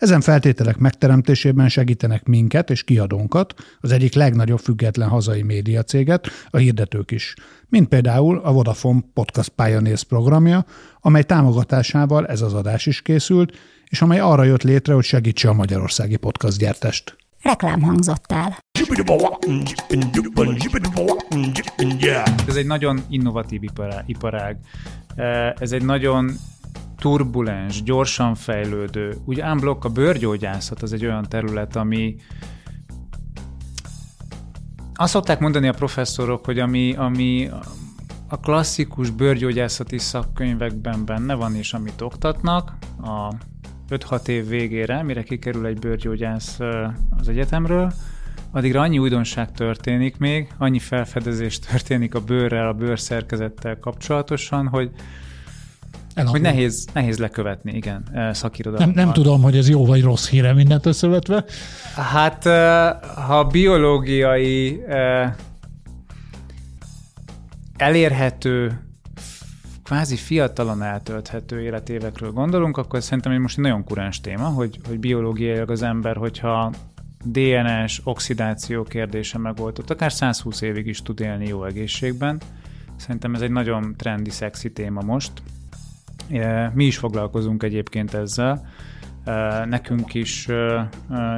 Ezen feltételek megteremtésében segítenek minket és kiadónkat, az egyik legnagyobb független hazai médiacéget, a hirdetők is, mint például a Vodafone Podcast Pioneers programja, amely támogatásával ez az adás is készült, és amely arra jött létre, hogy segítse a magyarországi podcast gyártást. Reklám hangzott el. Ez egy nagyon innovatív iparág. Ez egy nagyon turbulens, gyorsan fejlődő. Ugye unblock a bőrgyógyászat az egy olyan terület, ami azt szokták mondani a professzorok, hogy ami, ami a klasszikus bőrgyógyászati szakkönyvekben benne van, és amit oktatnak, a 5-6 év végére, mire kikerül egy bőrgyógyász az egyetemről, addigra annyi újdonság történik még, annyi felfedezés történik a bőrrel, a bőrszerkezettel kapcsolatosan, hogy Elakul. Hogy nehéz, nehéz lekövetni, igen, szakirodalmat. Nem, nem tudom, hogy ez jó vagy rossz híre mindent összevetve. Hát, ha biológiai elérhető kvázi fiatalon eltölthető életévekről gondolunk, akkor szerintem egy most egy nagyon kuráns téma, hogy, hogy biológiailag az ember, hogyha DNS, oxidáció kérdése megoldott, akár 120 évig is tud élni jó egészségben. Szerintem ez egy nagyon trendi, szexi téma most. Mi is foglalkozunk egyébként ezzel. Nekünk is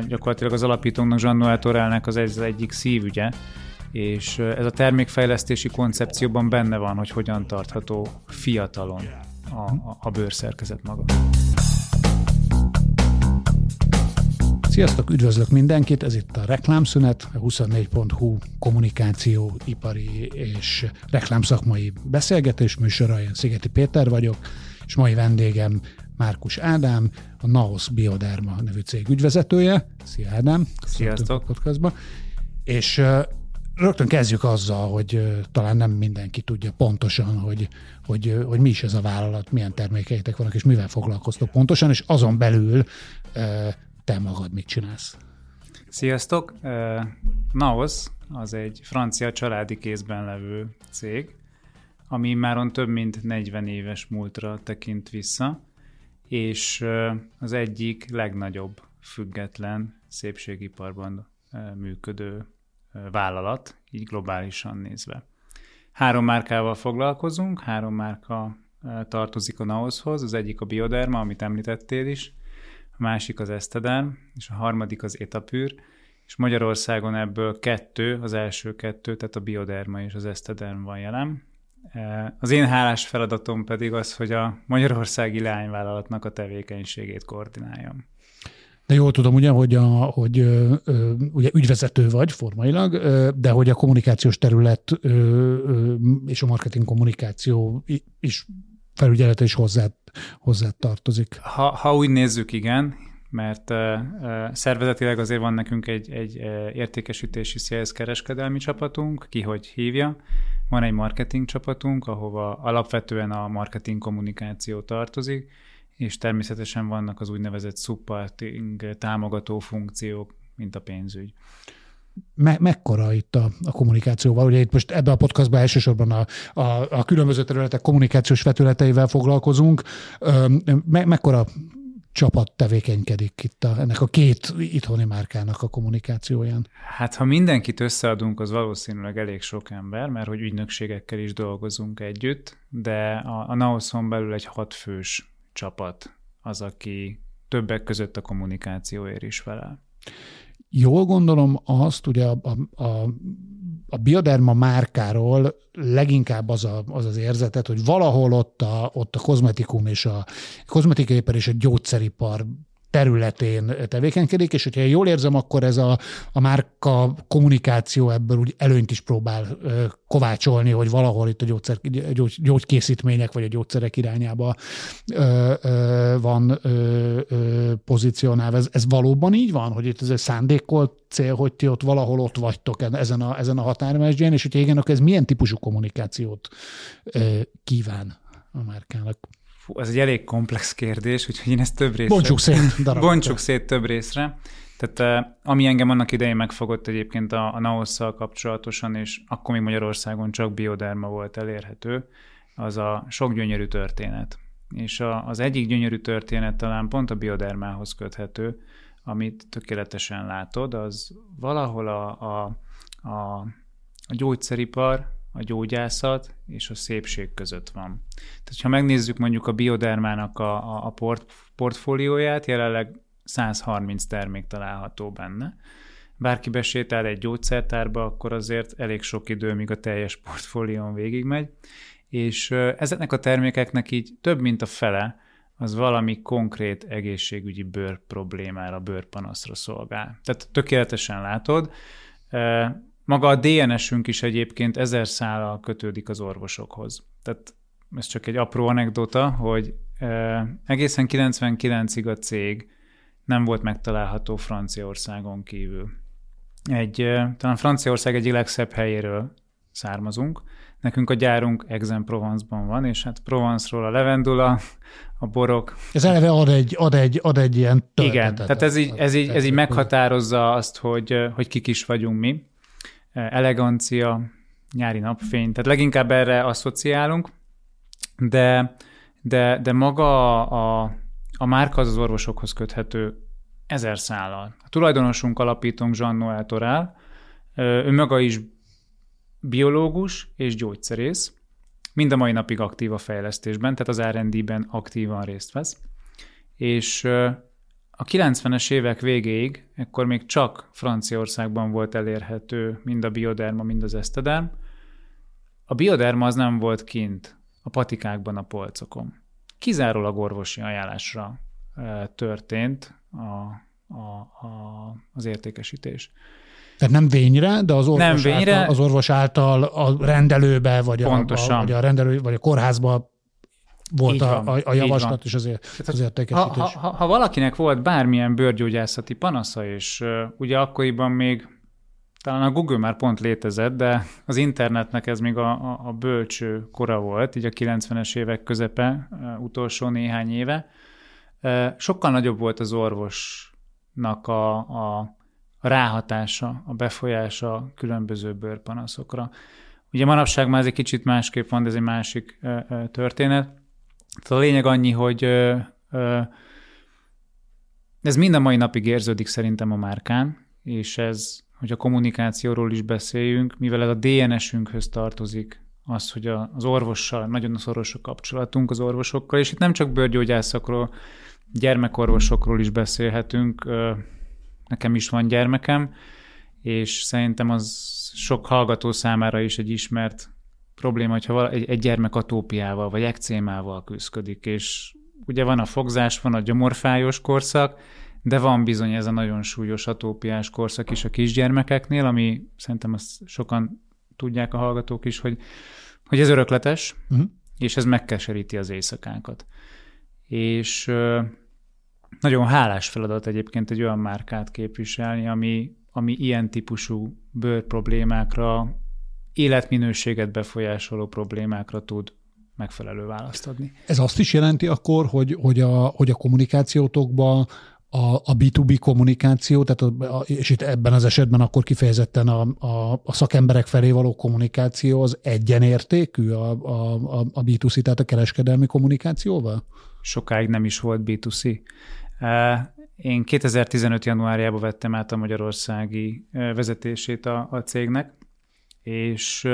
gyakorlatilag az alapítónknak, Jean Noel az, az egyik szívügye, és ez a termékfejlesztési koncepcióban benne van, hogy hogyan tartható fiatalon a, a, a bőrszerkezet maga. Sziasztok, üdvözlök mindenkit, ez itt a Reklámszünet, a 24.hu kommunikáció, ipari és reklámszakmai beszélgetés műsora, én Szigeti Péter vagyok, és mai vendégem Márkus Ádám, a Naos Bioderma nevű cég ügyvezetője. Szia Ádám! Sziasztok! Podcastba. És Rögtön kezdjük azzal, hogy talán nem mindenki tudja pontosan, hogy, hogy, hogy mi is ez a vállalat, milyen termékeitek vannak, és mivel foglalkoztok pontosan, és azon belül te magad mit csinálsz. Sziasztok! Naos az egy francia családi kézben levő cég, ami már több mint 40 éves múltra tekint vissza, és az egyik legnagyobb független szépségiparban működő vállalat, így globálisan nézve. Három márkával foglalkozunk, három márka tartozik a Naoshoz, az egyik a Bioderma, amit említettél is, a másik az Estederm, és a harmadik az Etapür, és Magyarországon ebből kettő, az első kettő, tehát a Bioderma és az Estederm van jelen. Az én hálás feladatom pedig az, hogy a magyarországi leányvállalatnak a tevékenységét koordináljam. De jól tudom ugye, hogy, a, hogy ö, ö, ugye ügyvezető vagy formailag, ö, de hogy a kommunikációs terület ö, ö, és a marketing kommunikáció is felügyelete is hozzá, hozzá tartozik. Ha, ha úgy nézzük, igen, mert szervezetileg azért van nekünk egy, egy értékesítési sales kereskedelmi csapatunk, ki hogy hívja, van egy marketing csapatunk, ahova alapvetően a marketing kommunikáció tartozik, és természetesen vannak az úgynevezett supporting támogató funkciók, mint a pénzügy. Me- mekkora itt a, a kommunikációval? Ugye itt most ebben a podcastban elsősorban a, a, a különböző területek kommunikációs vetületeivel foglalkozunk. Me- mekkora csapat tevékenykedik itt a, ennek a két itthoni márkának a kommunikációján? Hát ha mindenkit összeadunk, az valószínűleg elég sok ember, mert hogy ügynökségekkel is dolgozunk együtt, de a, a Naoson belül egy hatfős csapat az, aki többek között a kommunikációért is felel. Jól gondolom azt, ugye a, a, a, a bioderma márkáról leginkább az, a, az az érzetet, hogy valahol ott a, ott a kozmetikum és a kozmetikai és a gyógyszeripar területén tevékenykedik, és hogyha jól érzem, akkor ez a, a márka kommunikáció ebből úgy előnyt is próbál ö, kovácsolni, hogy valahol itt a gyógyszer, gyógy, gyógykészítmények vagy a gyógyszerek irányába ö, ö, van ö, ö, pozícionálva. Ez, ez valóban így van, hogy itt ez egy szándékolt cél, hogy ti ott valahol ott vagytok ezen a, ezen a határmesdjén, és hogy igen, akkor ez milyen típusú kommunikációt ö, kíván a márkának? Fú, ez egy elég komplex kérdés, úgyhogy én ezt több részre... Bontsuk szét. Bontsuk szét több részre. Tehát ami engem annak idején megfogott egyébként a, a NAOS-szal kapcsolatosan, és akkor még Magyarországon csak bioderma volt elérhető, az a sok gyönyörű történet. És a, az egyik gyönyörű történet talán pont a biodermához köthető, amit tökéletesen látod, az valahol a, a, a, a gyógyszeripar, a gyógyászat és a szépség között van. Tehát, ha megnézzük mondjuk a biodermának a, a, port, portfólióját, jelenleg 130 termék található benne. Bárki besétál egy gyógyszertárba, akkor azért elég sok idő, míg a teljes portfólión végigmegy, és ezeknek a termékeknek így több mint a fele az valami konkrét egészségügyi bőr problémára, bőrpanaszra szolgál. Tehát tökéletesen látod. Maga a DNS-ünk is egyébként ezer szállal kötődik az orvosokhoz. Tehát ez csak egy apró anekdota, hogy egészen 99-ig a cég nem volt megtalálható Franciaországon kívül. Egy, talán Franciaország egyik legszebb helyéről származunk. Nekünk a gyárunk Aix-en-Provence-ban van, és hát Provence-ról a levendula, a borok. Ez eleve ad egy, ad egy, ad egy ilyen. Igen, tehát ez így, ez így, ez így meghatározza azt, hogy, hogy kik is vagyunk mi. Elegancia, nyári napfény, tehát leginkább erre asszociálunk, de, de, de maga a, a márka az az orvosokhoz köthető ezer szállal. A tulajdonosunk alapítónk Jean Noel Torál, ő maga is biológus és gyógyszerész, mind a mai napig aktív a fejlesztésben, tehát az R&D-ben aktívan részt vesz, és a 90-es évek végéig, ekkor még csak Franciaországban volt elérhető mind a bioderma, mind az esztederm. A bioderma az nem volt kint a patikákban, a polcokon kizárólag orvosi ajánlásra történt a, a, a, az értékesítés. Tehát nem vényre, de az orvos, nem vényre, által, az orvos által a rendelőbe, vagy a, a, vagy a rendelő, vagy a kórházba volt a, a, a javaslat és az, az értékesítés. Ha, ha, ha valakinek volt bármilyen bőrgyógyászati panasza, és uh, ugye akkoriban még talán a Google már pont létezett, de az internetnek ez még a, a, a bölcső kora volt, így a 90-es évek közepe, utolsó néhány éve. Sokkal nagyobb volt az orvosnak a, a, a ráhatása, a befolyása különböző bőrpanaszokra. Ugye manapság már ez egy kicsit másképp van, de ez egy másik történet. Tehát a lényeg annyi, hogy ez minden mai napig érződik szerintem a márkán, és ez hogy a kommunikációról is beszéljünk, mivel ez a DNS-ünkhöz tartozik, az, hogy az orvossal nagyon szoros a kapcsolatunk az orvosokkal, és itt nem csak bőrgyógyászakról, gyermekorvosokról is beszélhetünk. Nekem is van gyermekem, és szerintem az sok hallgató számára is egy ismert probléma, hogyha egy, egy gyermek atópiával vagy ekcémával küzdik, és ugye van a fogzás, van a gyomorfájos korszak, de van bizony ez a nagyon súlyos atópiás korszak is a kisgyermekeknél, ami szerintem azt sokan tudják a hallgatók is, hogy, hogy ez örökletes, uh-huh. és ez megkeseríti az éjszakánkat. És nagyon hálás feladat egyébként egy olyan márkát képviselni, ami, ami ilyen típusú bőr problémákra, életminőséget befolyásoló problémákra tud megfelelő választ adni. Ez azt is jelenti akkor, hogy, hogy, a, hogy a kommunikációtokban a, a B2B kommunikáció, tehát a, és itt ebben az esetben akkor kifejezetten a, a, a szakemberek felé való kommunikáció az egyenértékű a, a, a B2C, tehát a kereskedelmi kommunikációval? Sokáig nem is volt B2C. Én 2015. januárjában vettem át a magyarországi vezetését a, a cégnek, és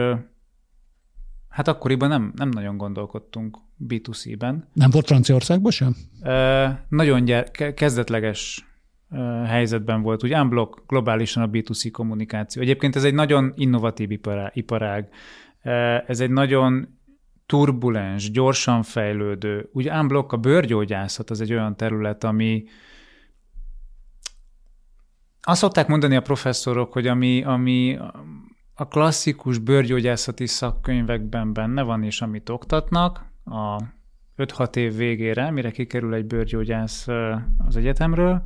hát akkoriban nem, nem nagyon gondolkodtunk B2C-ben. Nem volt Franciaországban sem? Nagyon gyere, kezdetleges helyzetben volt, úgy unblock globálisan a B2C kommunikáció. Egyébként ez egy nagyon innovatív iparág. Ez egy nagyon turbulens, gyorsan fejlődő. Úgy unblock a bőrgyógyászat az egy olyan terület, ami azt szokták mondani a professzorok, hogy ami, ami a klasszikus bőrgyógyászati szakkönyvekben benne van, és amit oktatnak, a 5-6 év végére, mire kikerül egy bőrgyógyász az egyetemről,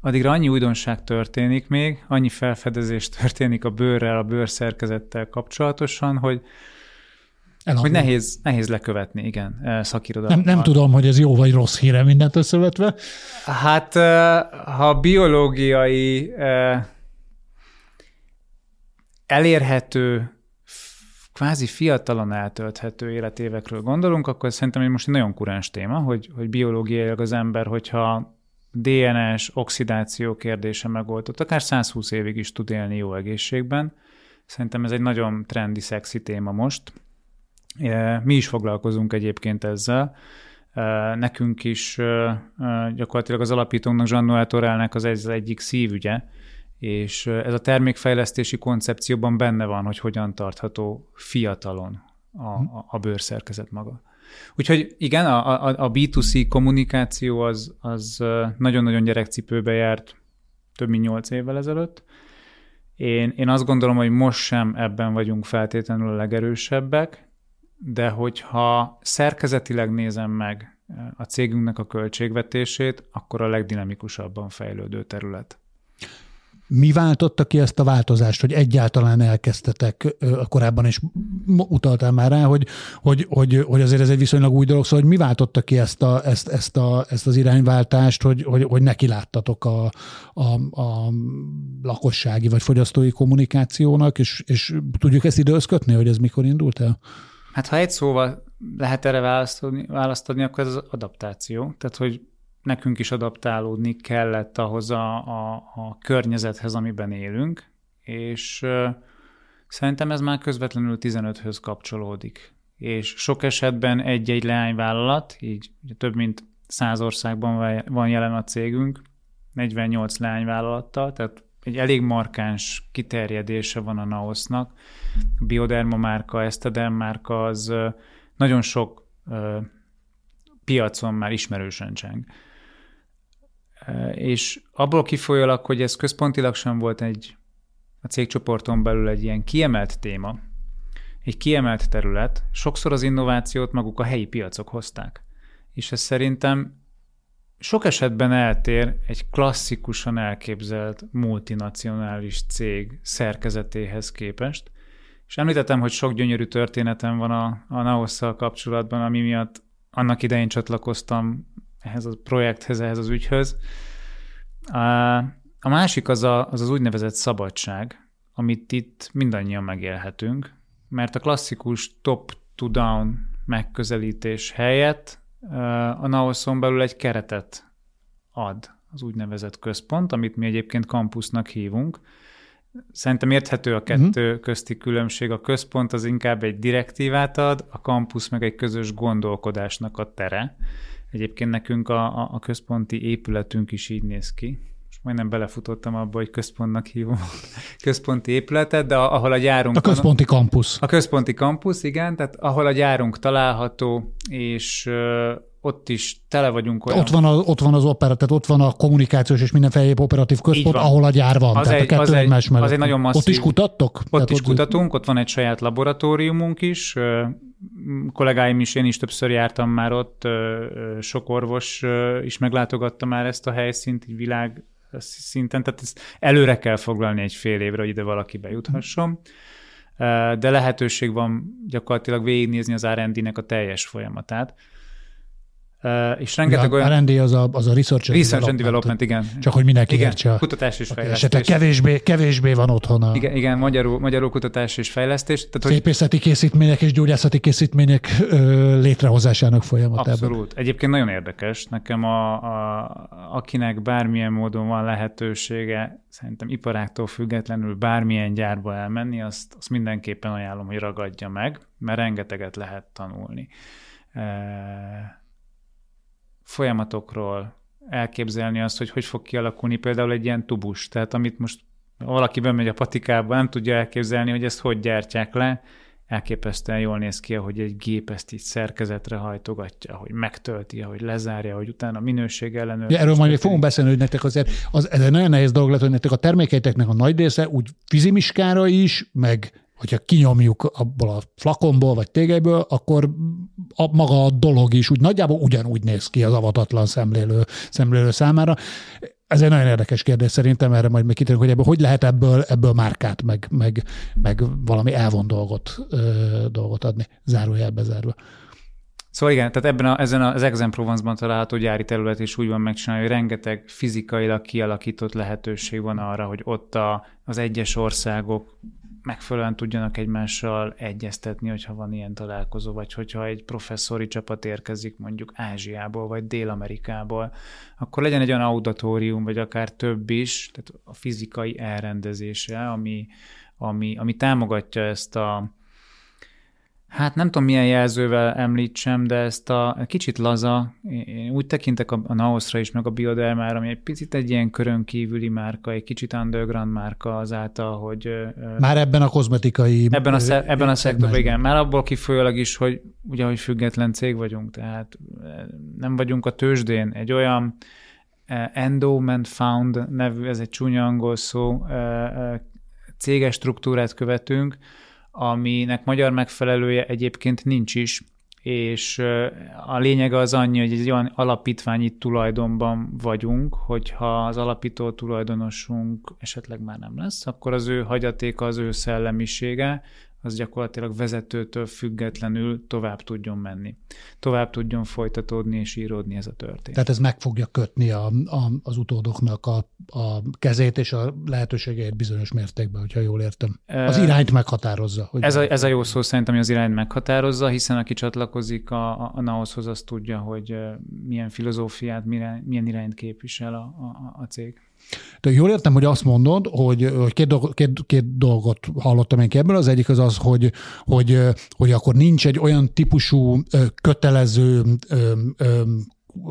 addigra annyi újdonság történik még, annyi felfedezés történik a bőrrel, a bőrszerkezettel kapcsolatosan, hogy Elavul. Hogy nehéz, nehéz lekövetni, igen, Nem, szakirodalmat. nem tudom, hogy ez jó vagy rossz híre mindent összevetve. Hát, ha biológiai elérhető, kvázi fiatalon eltölthető életévekről gondolunk, akkor szerintem ez most egy nagyon kuráns téma, hogy, hogy biológiailag az ember, hogyha DNS, oxidáció kérdése megoldott, akár 120 évig is tud élni jó egészségben. Szerintem ez egy nagyon trendi, szexi téma most. Mi is foglalkozunk egyébként ezzel. Nekünk is gyakorlatilag az alapítónknak, Jean Noel Torelnek az egyik szívügye, és ez a termékfejlesztési koncepcióban benne van, hogy hogyan tartható fiatalon a, a, a bőrszerkezet maga. Úgyhogy igen, a, a, a B2C kommunikáció az, az nagyon-nagyon gyerekcipőbe járt több mint nyolc évvel ezelőtt. Én, én azt gondolom, hogy most sem ebben vagyunk feltétlenül a legerősebbek, de hogyha szerkezetileg nézem meg a cégünknek a költségvetését, akkor a legdinamikusabban fejlődő terület. Mi váltotta ki ezt a változást, hogy egyáltalán elkezdtetek, korábban is utaltál már rá, hogy, hogy, hogy, hogy azért ez egy viszonylag új dolog, szóval hogy mi váltotta ki ezt, a, ezt, ezt, a, ezt az irányváltást, hogy, hogy, hogy neki láttatok a, a, a lakossági vagy fogyasztói kommunikációnak, és, és tudjuk ezt időzkötni, hogy ez mikor indult el? Hát ha egy szóval lehet erre választani, választani akkor ez az adaptáció. Tehát, hogy nekünk is adaptálódni kellett ahhoz a, a, a környezethez, amiben élünk, és szerintem ez már közvetlenül 15-höz kapcsolódik. És sok esetben egy-egy leányvállalat, így több mint 100 országban van jelen a cégünk, 48 leányvállalattal, tehát egy elég markáns kiterjedése van a Naosnak. A Bioderma márka, Estedem márka az nagyon sok piacon már ismerősen cseng. És abból kifolyólag, hogy ez központilag sem volt egy a cégcsoporton belül egy ilyen kiemelt téma, egy kiemelt terület, sokszor az innovációt maguk a helyi piacok hozták. És ez szerintem sok esetben eltér egy klasszikusan elképzelt multinacionális cég szerkezetéhez képest, és említettem, hogy sok gyönyörű történetem van a, a naos kapcsolatban, ami miatt annak idején csatlakoztam ehhez a projekthez, ehhez az ügyhöz. A másik az a, az, az úgynevezett szabadság, amit itt mindannyian megélhetünk, mert a klasszikus top-to-down megközelítés helyett a Naoson belül egy keretet ad az úgynevezett központ, amit mi egyébként kampusznak hívunk. Szerintem érthető a kettő uh-huh. közti különbség. A központ az inkább egy direktívát ad, a kampusz meg egy közös gondolkodásnak a tere. Egyébként nekünk a, a, központi épületünk is így néz ki. Most majdnem belefutottam abba, hogy központnak hívom központi épületet, de ahol a gyárunk... A központi kampusz. A központi kampusz, igen, tehát ahol a gyárunk található, és ott is tele vagyunk olyan... Ott van, a, ott van az opera, tehát ott van a kommunikációs és mindenféle operatív központ, ahol a gyár van. Az tehát egy, a kettő az egymás egy, mellett. Az egy nagyon masszív... Ott is kutattok? Ott tehát is ott kutatunk, ott van egy saját laboratóriumunk is, kollégáim is, én is többször jártam már ott, sok orvos is meglátogatta már ezt a helyszínt, így világ szinten, tehát ezt előre kell foglalni egy fél évre, hogy ide valaki bejuthasson, de lehetőség van gyakorlatilag végignézni az R&D-nek a teljes folyamatát. Uh, és rengeteg ja, olyan... R&D az a, az a Research, Research and Development, igen. Csak hogy mindenki igen, értse. kutatás és fejlesztés. Esetleg kevésbé, kevésbé van otthon a igen, igen magyarul, magyarul kutatás és fejlesztés. Tehát, hogy... Szépészeti készítmények és gyógyászati készítmények ö, létrehozásának folyamatában. Abszolút. Egyébként nagyon érdekes. Nekem, a, a, akinek bármilyen módon van lehetősége, szerintem iparáktól függetlenül bármilyen gyárba elmenni, azt, azt mindenképpen ajánlom, hogy ragadja meg, mert rengeteget lehet tanulni folyamatokról elképzelni azt, hogy hogy fog kialakulni például egy ilyen tubus. Tehát amit most valaki bemegy a patikába, nem tudja elképzelni, hogy ezt hogy gyártják le, elképesztően jól néz ki, hogy egy gép ezt így szerkezetre hajtogatja, hogy megtölti, hogy lezárja, hogy utána minőség ellenőr. Ja, erről majd még fogunk beszélni, hogy nektek azért az, ez egy nagyon nehéz dolog lett, hogy nektek a termékeiteknek a nagy része úgy fizimiskára is, meg hogyha kinyomjuk abból a flakonból vagy tégelyből, akkor a, maga a dolog is úgy nagyjából ugyanúgy néz ki az avatatlan szemlélő, szemlélő számára. ez egy nagyon érdekes kérdés szerintem, erre majd még kitérünk, hogy ebből hogy lehet ebből, ebből márkát, meg, meg, meg valami elvon dolgot, ö, dolgot adni, zárójelbe zárva. Szóval igen, tehát ebben a, ezen az Exem Provence-ban található gyári terület is úgy van megcsinálva, hogy rengeteg fizikailag kialakított lehetőség van arra, hogy ott a, az egyes országok megfelelően tudjanak egymással egyeztetni, hogyha van ilyen találkozó, vagy hogyha egy professzori csapat érkezik mondjuk Ázsiából, vagy Dél-Amerikából, akkor legyen egy olyan auditorium, vagy akár több is, tehát a fizikai elrendezése, ami, ami, ami támogatja ezt a, Hát nem tudom, milyen jelzővel említsem, de ezt a kicsit laza, én úgy tekintek a, a Naosra is, meg a Biodermára, ami egy picit egy ilyen körön kívüli márka, egy kicsit underground márka azáltal, hogy... Már ebben a kozmetikai... Ebben a, sze, ebben a szektorban, igen. Már abból kifolyólag is, hogy ugye, hogy független cég vagyunk, tehát nem vagyunk a tőzsdén. Egy olyan Endowment Found nevű, ez egy csúnya angol szó, céges struktúrát követünk, aminek magyar megfelelője egyébként nincs is, és a lényeg az annyi, hogy egy olyan alapítványi tulajdonban vagyunk, hogyha az alapító tulajdonosunk esetleg már nem lesz, akkor az ő hagyatéka, az ő szellemisége, az gyakorlatilag vezetőtől függetlenül tovább tudjon menni. Tovább tudjon folytatódni és íródni ez a történet. Tehát ez meg fogja kötni a, a, az utódoknak a, a kezét és a lehetőségeit bizonyos mértékben, hogyha jól értem. Az irányt meghatározza. Hogy ez, a, ez a jó szó szerintem, hogy az irányt meghatározza, hiszen aki csatlakozik a, a, a NAOS-hoz, az tudja, hogy milyen filozófiát, milyen irányt képvisel a, a, a cég. De jól értem, hogy azt mondod, hogy, hogy két, dolgot, két, két dolgot hallottam én ebből. Az egyik az az, hogy, hogy, hogy akkor nincs egy olyan típusú kötelező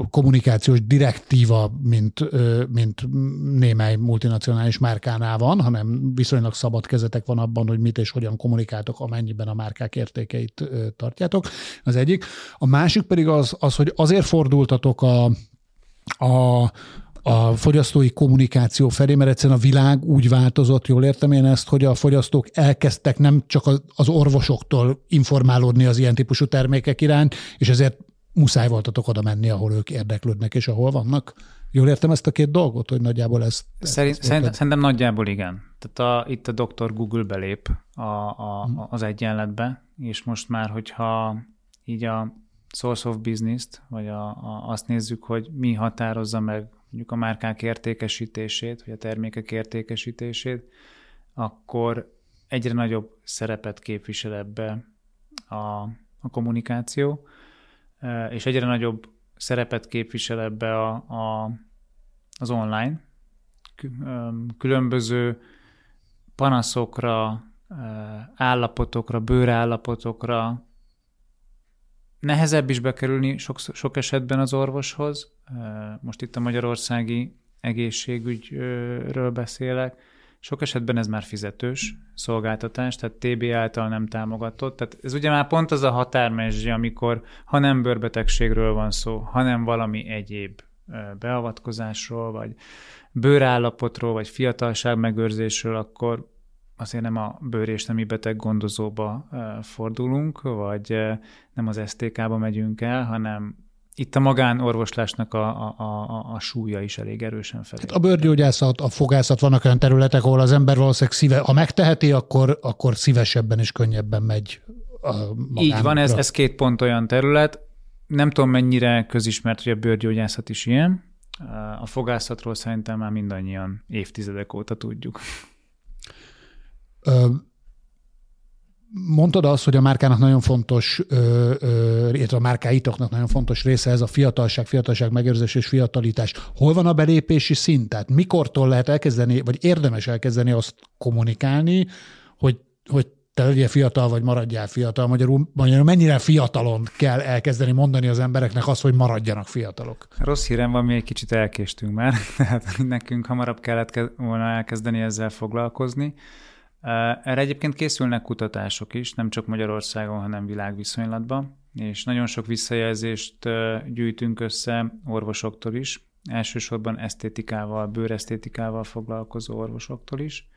kommunikációs direktíva, mint, mint némely multinacionális márkánál van, hanem viszonylag szabad kezetek van abban, hogy mit és hogyan kommunikáltok, amennyiben a márkák értékeit tartjátok. Az egyik. A másik pedig az, az hogy azért fordultatok a, a, a fogyasztói kommunikáció felé, mert egyszerűen a világ úgy változott, jól értem én ezt, hogy a fogyasztók elkezdtek nem csak az orvosoktól informálódni az ilyen típusú termékek iránt, és ezért muszáj voltatok oda menni, ahol ők érdeklődnek, és ahol vannak. Jól értem ezt a két dolgot, hogy nagyjából ezt... Szerint, ezt szerintem, szerintem nagyjából igen. Tehát a, itt a doktor Google belép a, a, hmm. az egyenletbe, és most már, hogyha így a source of business-t, vagy a, a, azt nézzük, hogy mi határozza meg mondjuk a márkák értékesítését, vagy a termékek értékesítését, akkor egyre nagyobb szerepet képvisel ebbe a, a kommunikáció, e, és egyre nagyobb szerepet képvisel ebbe a, a, az online. Különböző panaszokra, e, állapotokra, bőrállapotokra nehezebb is bekerülni sok, sok esetben az orvoshoz. Most itt a magyarországi egészségügyről beszélek. Sok esetben ez már fizetős szolgáltatás, tehát TB által nem támogatott. Tehát ez ugye már pont az a határmezsje, amikor ha nem bőrbetegségről van szó, hanem valami egyéb beavatkozásról, vagy bőrállapotról, vagy fiatalság megőrzésről, akkor azért nem a bőr és nemi beteg gondozóba fordulunk, vagy nem az STK-ba megyünk el, hanem itt a magánorvoslásnak a, a, a, a súlya is elég erősen fel. Hát a bőrgyógyászat, a fogászat vannak olyan területek, ahol az ember valószínűleg szíve, ha megteheti, akkor, akkor szívesebben és könnyebben megy a Így van, ez, ez két pont olyan terület. Nem tudom, mennyire közismert, hogy a bőrgyógyászat is ilyen. A fogászatról szerintem már mindannyian évtizedek óta tudjuk. Mondtad azt, hogy a márkának nagyon fontos, illetve a márkáitoknak nagyon fontos része ez a fiatalság, fiatalság megőrzés és fiatalitás. Hol van a belépési szint? Tehát mikortól lehet elkezdeni, vagy érdemes elkezdeni azt kommunikálni, hogy, hogy te legyél fiatal, vagy maradjál fiatal. Magyarul, magyarul mennyire fiatalon kell elkezdeni mondani az embereknek azt, hogy maradjanak fiatalok? Rossz hírem van, mi egy kicsit elkéstünk már, tehát nekünk hamarabb kellett volna elkezdeni ezzel foglalkozni. Erre egyébként készülnek kutatások is, nem csak Magyarországon, hanem világviszonylatban, és nagyon sok visszajelzést gyűjtünk össze orvosoktól is, elsősorban esztétikával, bőresztétikával foglalkozó orvosoktól is.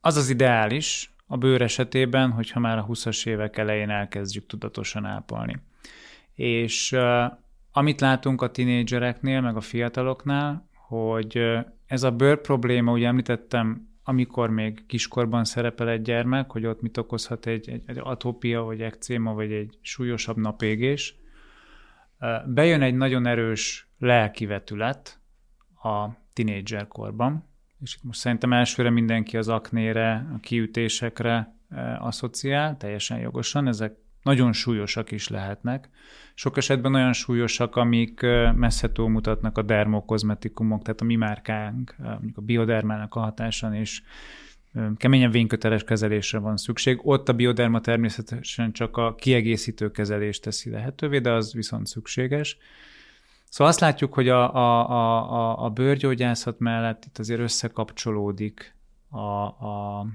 Az az ideális a bőr esetében, hogyha már a 20-as évek elején elkezdjük tudatosan ápolni. És amit látunk a tinédzsereknél, meg a fiataloknál, hogy ez a bőr probléma, ugye említettem, amikor még kiskorban szerepel egy gyermek, hogy ott mit okozhat egy, egy, egy atópia, vagy ekcéma, vagy egy súlyosabb napégés, bejön egy nagyon erős lelki vetület a tinédzserkorban, és itt most szerintem elsőre mindenki az aknére, a kiütésekre asszociál, teljesen jogosan, ezek nagyon súlyosak is lehetnek. Sok esetben olyan súlyosak, amik messze túlmutatnak a dermokozmetikumok, tehát a mi márkánk, mondjuk a biodermának a hatásán, és keményen vényköteles kezelésre van szükség. Ott a bioderma természetesen csak a kiegészítő kezelést teszi lehetővé, de az viszont szükséges. Szóval azt látjuk, hogy a, a, a, a bőrgyógyászat mellett itt azért összekapcsolódik a, a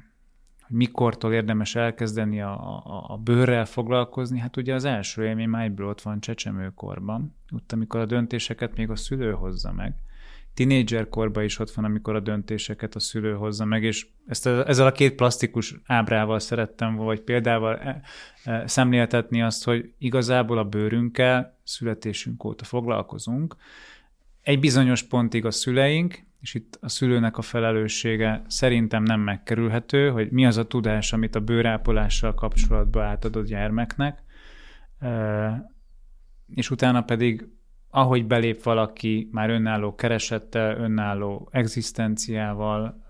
mikortól érdemes elkezdeni a, a, a bőrrel foglalkozni, hát ugye az első élmény már egyből ott van csecsemőkorban, ott, amikor a döntéseket még a szülő hozza meg. Tinédzserkorban is ott van, amikor a döntéseket a szülő hozza meg, és ezt a, ezzel a két plastikus ábrával szerettem, vagy példával e, e, szemléltetni azt, hogy igazából a bőrünkkel születésünk óta foglalkozunk. Egy bizonyos pontig a szüleink, és itt a szülőnek a felelőssége szerintem nem megkerülhető, hogy mi az a tudás, amit a bőrápolással kapcsolatban átadott gyermeknek, és utána pedig ahogy belép valaki már önálló keresettel, önálló egzisztenciával,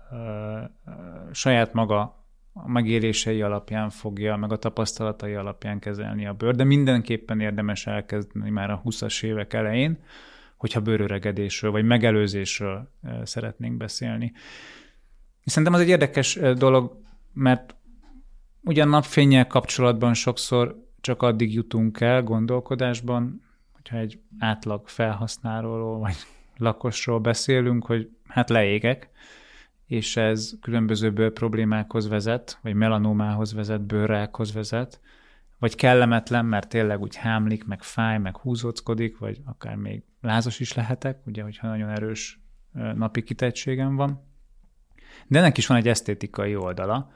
saját maga a megélései alapján fogja, meg a tapasztalatai alapján kezelni a bőr, de mindenképpen érdemes elkezdeni már a 20-as évek elején, hogyha bőröregedésről vagy megelőzésről szeretnénk beszélni. Szerintem az egy érdekes dolog, mert ugyan napfényel kapcsolatban sokszor csak addig jutunk el gondolkodásban, hogyha egy átlag felhasználóról vagy lakosról beszélünk, hogy hát leégek, és ez különböző bőr problémákhoz vezet, vagy melanómához vezet, bőrrákhoz vezet, vagy kellemetlen, mert tényleg úgy hámlik, meg fáj, meg húzóckodik, vagy akár még lázas is lehetek, ugye, hogyha nagyon erős napi kitettségem van. De ennek is van egy esztétikai oldala,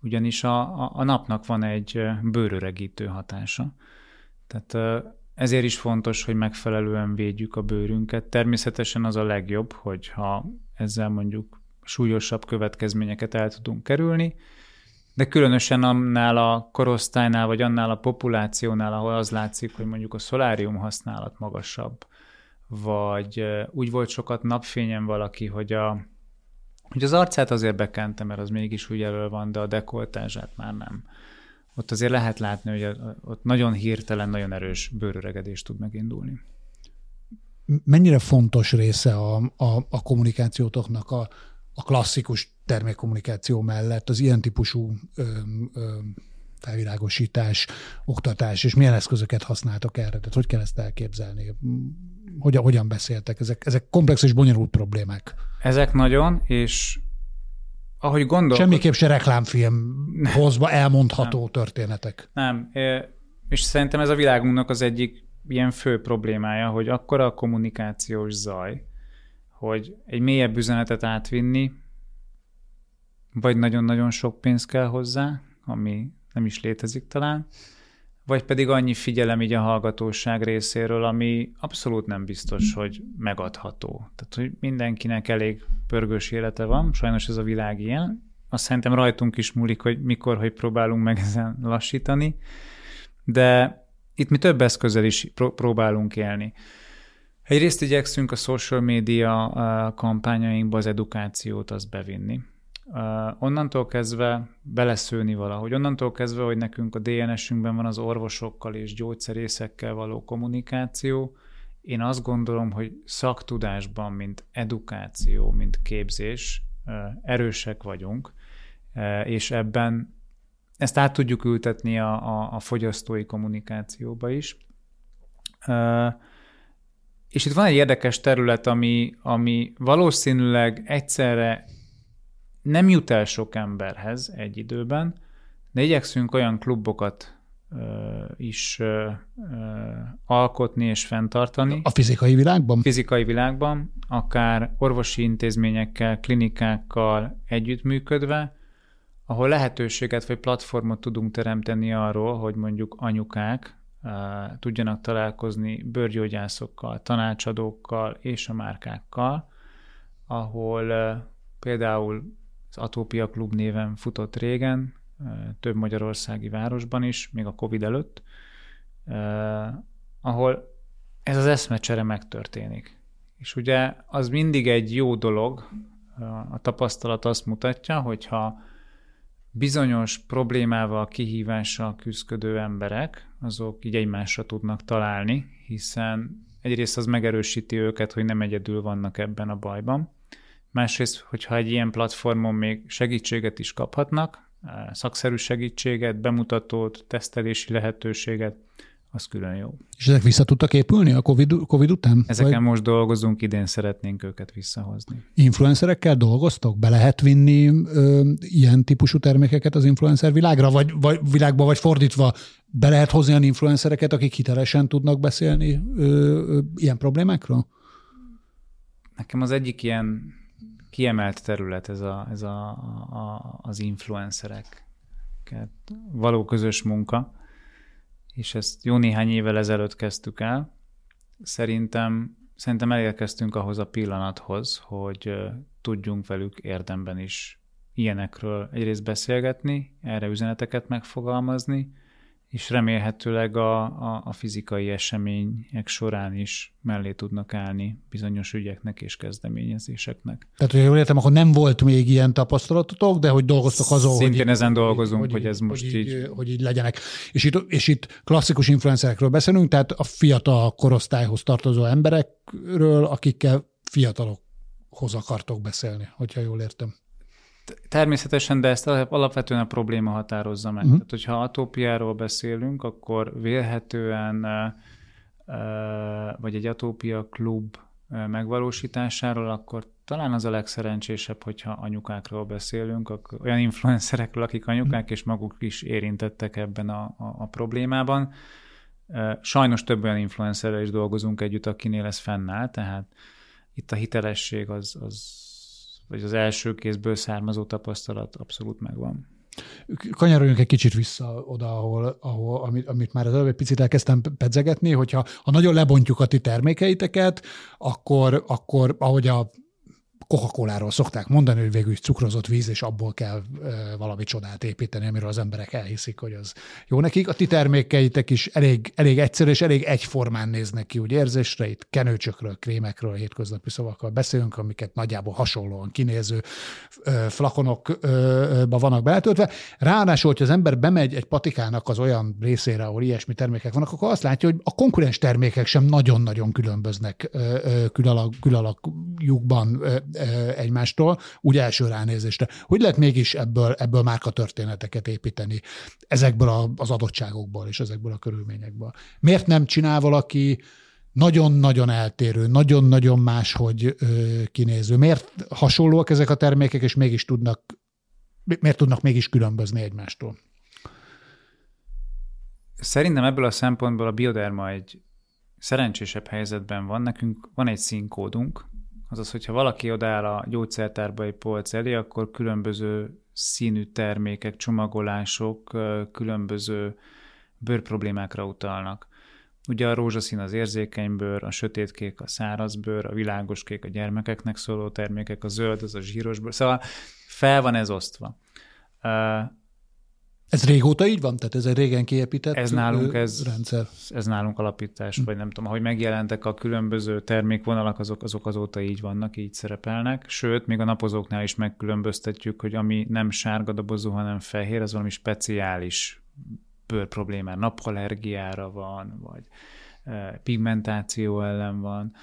ugyanis a, a, a napnak van egy bőröregítő hatása. Tehát ezért is fontos, hogy megfelelően védjük a bőrünket. Természetesen az a legjobb, hogyha ezzel mondjuk súlyosabb következményeket el tudunk kerülni, de különösen annál a korosztálynál, vagy annál a populációnál, ahol az látszik, hogy mondjuk a szolárium használat magasabb, vagy úgy volt sokat napfényen valaki, hogy, a, hogy az arcát azért bekente, mert az mégis úgy elő van, de a dekoltázsát már nem. Ott azért lehet látni, hogy ott nagyon hirtelen, nagyon erős bőröregedés tud megindulni. Mennyire fontos része a, a, a kommunikációtoknak a, a klasszikus termékkommunikáció mellett az ilyen típusú ö, ö, felvilágosítás, oktatás, és milyen eszközöket használtok erre? Tehát hogy kell ezt elképzelni? Hogyan, hogyan beszéltek? Ezek, ezek komplex és bonyolult problémák. Ezek nagyon, és ahogy gondol... Semmiképp se reklámfilm hozva elmondható nem. történetek. Nem, és szerintem ez a világunknak az egyik ilyen fő problémája, hogy akkora a kommunikációs zaj, hogy egy mélyebb üzenetet átvinni, vagy nagyon-nagyon sok pénz kell hozzá, ami nem is létezik talán, vagy pedig annyi figyelem így a hallgatóság részéről, ami abszolút nem biztos, hogy megadható. Tehát, hogy mindenkinek elég pörgős élete van, sajnos ez a világ ilyen. Azt szerintem rajtunk is múlik, hogy mikor, hogy próbálunk meg ezen lassítani, de itt mi több eszközzel is próbálunk élni. Egyrészt igyekszünk a social media kampányainkba az edukációt azt bevinni. Onnantól kezdve beleszőni valahogy, onnantól kezdve, hogy nekünk a DNS-ünkben van az orvosokkal és gyógyszerészekkel való kommunikáció, én azt gondolom, hogy szaktudásban, mint edukáció, mint képzés erősek vagyunk, és ebben ezt át tudjuk ültetni a, a, a fogyasztói kommunikációba is. És itt van egy érdekes terület, ami, ami valószínűleg egyszerre nem jut el sok emberhez egy időben, de igyekszünk olyan klubokat ö, is ö, ö, alkotni és fenntartani. A fizikai világban? Fizikai világban, akár orvosi intézményekkel, klinikákkal együttműködve, ahol lehetőséget vagy platformot tudunk teremteni arról, hogy mondjuk anyukák tudjanak találkozni bőrgyógyászokkal, tanácsadókkal és a márkákkal, ahol például az Atópia Klub néven futott régen, több magyarországi városban is, még a Covid előtt, ahol ez az eszmecsere megtörténik. És ugye az mindig egy jó dolog, a tapasztalat azt mutatja, hogyha bizonyos problémával, kihívással küzdködő emberek, azok így egymásra tudnak találni, hiszen egyrészt az megerősíti őket, hogy nem egyedül vannak ebben a bajban. Másrészt, hogyha egy ilyen platformon még segítséget is kaphatnak, szakszerű segítséget, bemutatót, tesztelési lehetőséget, az külön jó. És ezek vissza tudtak épülni a COVID, COVID után? Ezeken vagy? most dolgozunk, idén szeretnénk őket visszahozni. Influencerekkel dolgoztok? Be lehet vinni ö, ilyen típusú termékeket az influencer világra, vagy, vagy világba, vagy fordítva, be lehet hozni olyan influencereket, akik hitelesen tudnak beszélni ö, ö, ilyen problémákról? Nekem az egyik ilyen kiemelt terület ez, a, ez a, a, az influencerek való közös munka és ezt jó néhány évvel ezelőtt kezdtük el. Szerintem, szerintem elérkeztünk ahhoz a pillanathoz, hogy tudjunk velük érdemben is ilyenekről egyrészt beszélgetni, erre üzeneteket megfogalmazni, és remélhetőleg a, a, a fizikai események során is mellé tudnak állni bizonyos ügyeknek és kezdeményezéseknek. Tehát, hogy jól értem, akkor nem volt még ilyen tapasztalatotok, de hogy dolgoztok azon, Szintén hogy ezen dolgozunk, hogy, hogy ez most hogy így, így... Hogy így legyenek. És itt, és itt klasszikus influencerekről beszélünk, tehát a fiatal korosztályhoz tartozó emberekről, akikkel fiatalokhoz akartok beszélni, hogyha jól értem. Természetesen, de ezt alapvetően a probléma határozza meg. Uh-huh. Tehát, hogyha atópiáról beszélünk, akkor vélhetően vagy egy atópia klub megvalósításáról, akkor talán az a legszerencsésebb, hogyha anyukákról beszélünk, olyan influencerekről, akik anyukák, és maguk is érintettek ebben a, a, a problémában. Sajnos több olyan influencerrel is dolgozunk együtt, akinél ez fennáll, tehát itt a hitelesség az, az vagy az első kézből származó tapasztalat abszolút megvan. Kanyaroljunk egy kicsit vissza oda, ahol, ahol amit, amit már az előbb egy picit elkezdtem pedzegetni, hogyha ha nagyon lebontjuk a ti termékeiteket, akkor, akkor ahogy a Coca-Coláról szokták mondani, hogy végül cukrozott víz, és abból kell valami csodát építeni, amiről az emberek elhiszik, hogy az jó nekik. A ti termékeitek is elég, elég egyszerű és elég egyformán néznek ki úgy érzésre. Itt kenőcsökről, krémekről, hétköznapi szavakkal beszélünk, amiket nagyjából hasonlóan kinéző flakonokba vannak beletöltve. Ráadásul, hogy az ember bemegy egy patikának az olyan részére, ahol ilyesmi termékek vannak, akkor azt látja, hogy a konkurens termékek sem nagyon-nagyon különböznek külalakjukban egymástól, úgy első ránézésre. Hogy lehet mégis ebből, ebből márka történeteket építeni ezekből az adottságokból és ezekből a körülményekből? Miért nem csinál valaki nagyon-nagyon eltérő, nagyon-nagyon máshogy kinéző? Miért hasonlóak ezek a termékek, és mégis tudnak, miért tudnak mégis különbözni egymástól? Szerintem ebből a szempontból a bioderma egy szerencsésebb helyzetben van. Nekünk van egy színkódunk, Azaz, hogyha valaki odáll a gyógyszertárba egy polc elé, akkor különböző színű termékek, csomagolások különböző bőrproblémákra utalnak. Ugye a rózsaszín az érzékeny bőr, a sötétkék a száraz bőr, a világos kék a gyermekeknek szóló termékek, a zöld az a zsíros bőr. Szóval fel van ez osztva. Ez régóta így van? Tehát ez egy régen kiépített ez nálunk ez, rendszer? Ez nálunk alapítás, hm. vagy nem tudom, ahogy megjelentek a különböző termékvonalak, azok, azok azóta így vannak, így szerepelnek. Sőt, még a napozóknál is megkülönböztetjük, hogy ami nem sárga dobozú, hanem fehér, az valami speciális bőr problémára, napallergiára van, vagy pigmentáció ellen van.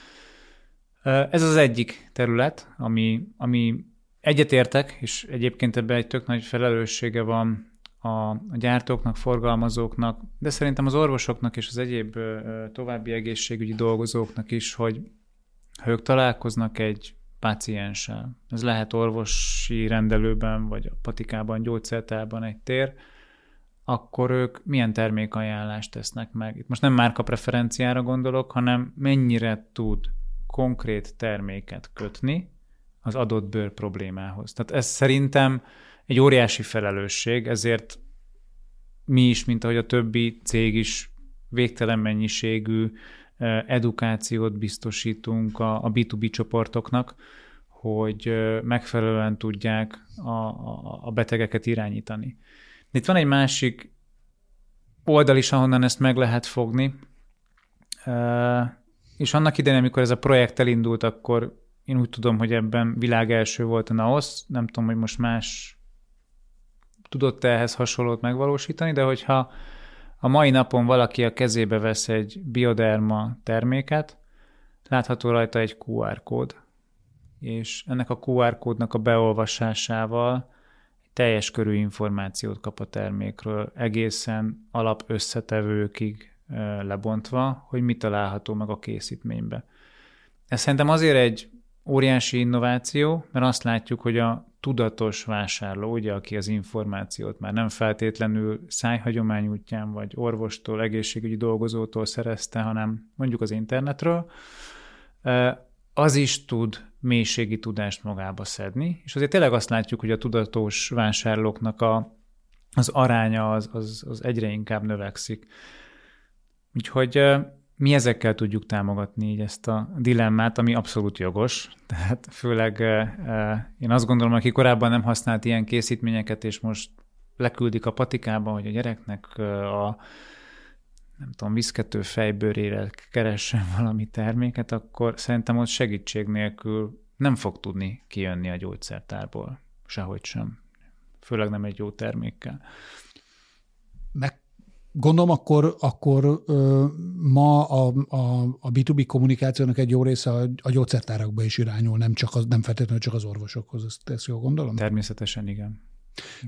Ez az egyik terület, ami, ami egyetértek, és egyébként ebben egy tök nagy felelőssége van a, a gyártóknak, forgalmazóknak, de szerintem az orvosoknak és az egyéb további egészségügyi dolgozóknak is, hogy ha ők találkoznak egy pácienssel, ez lehet orvosi rendelőben, vagy a patikában, gyógyszertárban egy tér, akkor ők milyen termékajánlást tesznek meg. Itt most nem márka preferenciára gondolok, hanem mennyire tud konkrét terméket kötni az adott bőr problémához. Tehát ez szerintem egy óriási felelősség, ezért mi is, mint ahogy a többi cég is végtelen mennyiségű edukációt biztosítunk a, a B2B csoportoknak, hogy megfelelően tudják a, a, a betegeket irányítani. Itt van egy másik oldal is, ahonnan ezt meg lehet fogni, és annak idején, amikor ez a projekt elindult, akkor én úgy tudom, hogy ebben világ első volt a NAOS, nem tudom, hogy most más tudott ehhez hasonlót megvalósítani, de hogyha a mai napon valaki a kezébe vesz egy bioderma terméket, látható rajta egy QR kód, és ennek a QR kódnak a beolvasásával teljes körű információt kap a termékről, egészen alap összetevőkig lebontva, hogy mi található meg a készítménybe. Ez szerintem azért egy óriási innováció, mert azt látjuk, hogy a tudatos vásárló, ugye, aki az információt már nem feltétlenül szájhagyomány útján, vagy orvostól, egészségügyi dolgozótól szerezte, hanem mondjuk az internetről, az is tud mélységi tudást magába szedni, és azért tényleg azt látjuk, hogy a tudatos vásárlóknak a, az aránya az, az, az egyre inkább növekszik. Úgyhogy mi ezekkel tudjuk támogatni így ezt a dilemmát, ami abszolút jogos. Tehát főleg én azt gondolom, aki korábban nem használt ilyen készítményeket, és most leküldik a patikába, hogy a gyereknek a nem tudom, viszkető fejbőrére keressen valami terméket, akkor szerintem ott segítség nélkül nem fog tudni kijönni a gyógyszertárból. Sehogy sem. Főleg nem egy jó termékkel. Gondolom, akkor, akkor ö, ma a, a, a B2B kommunikációnak egy jó része a, a gyógyszertárakba is irányul, nem, csak az, nem feltétlenül csak az orvosokhoz. Ezt, ezt jól gondolom? Természetesen igen.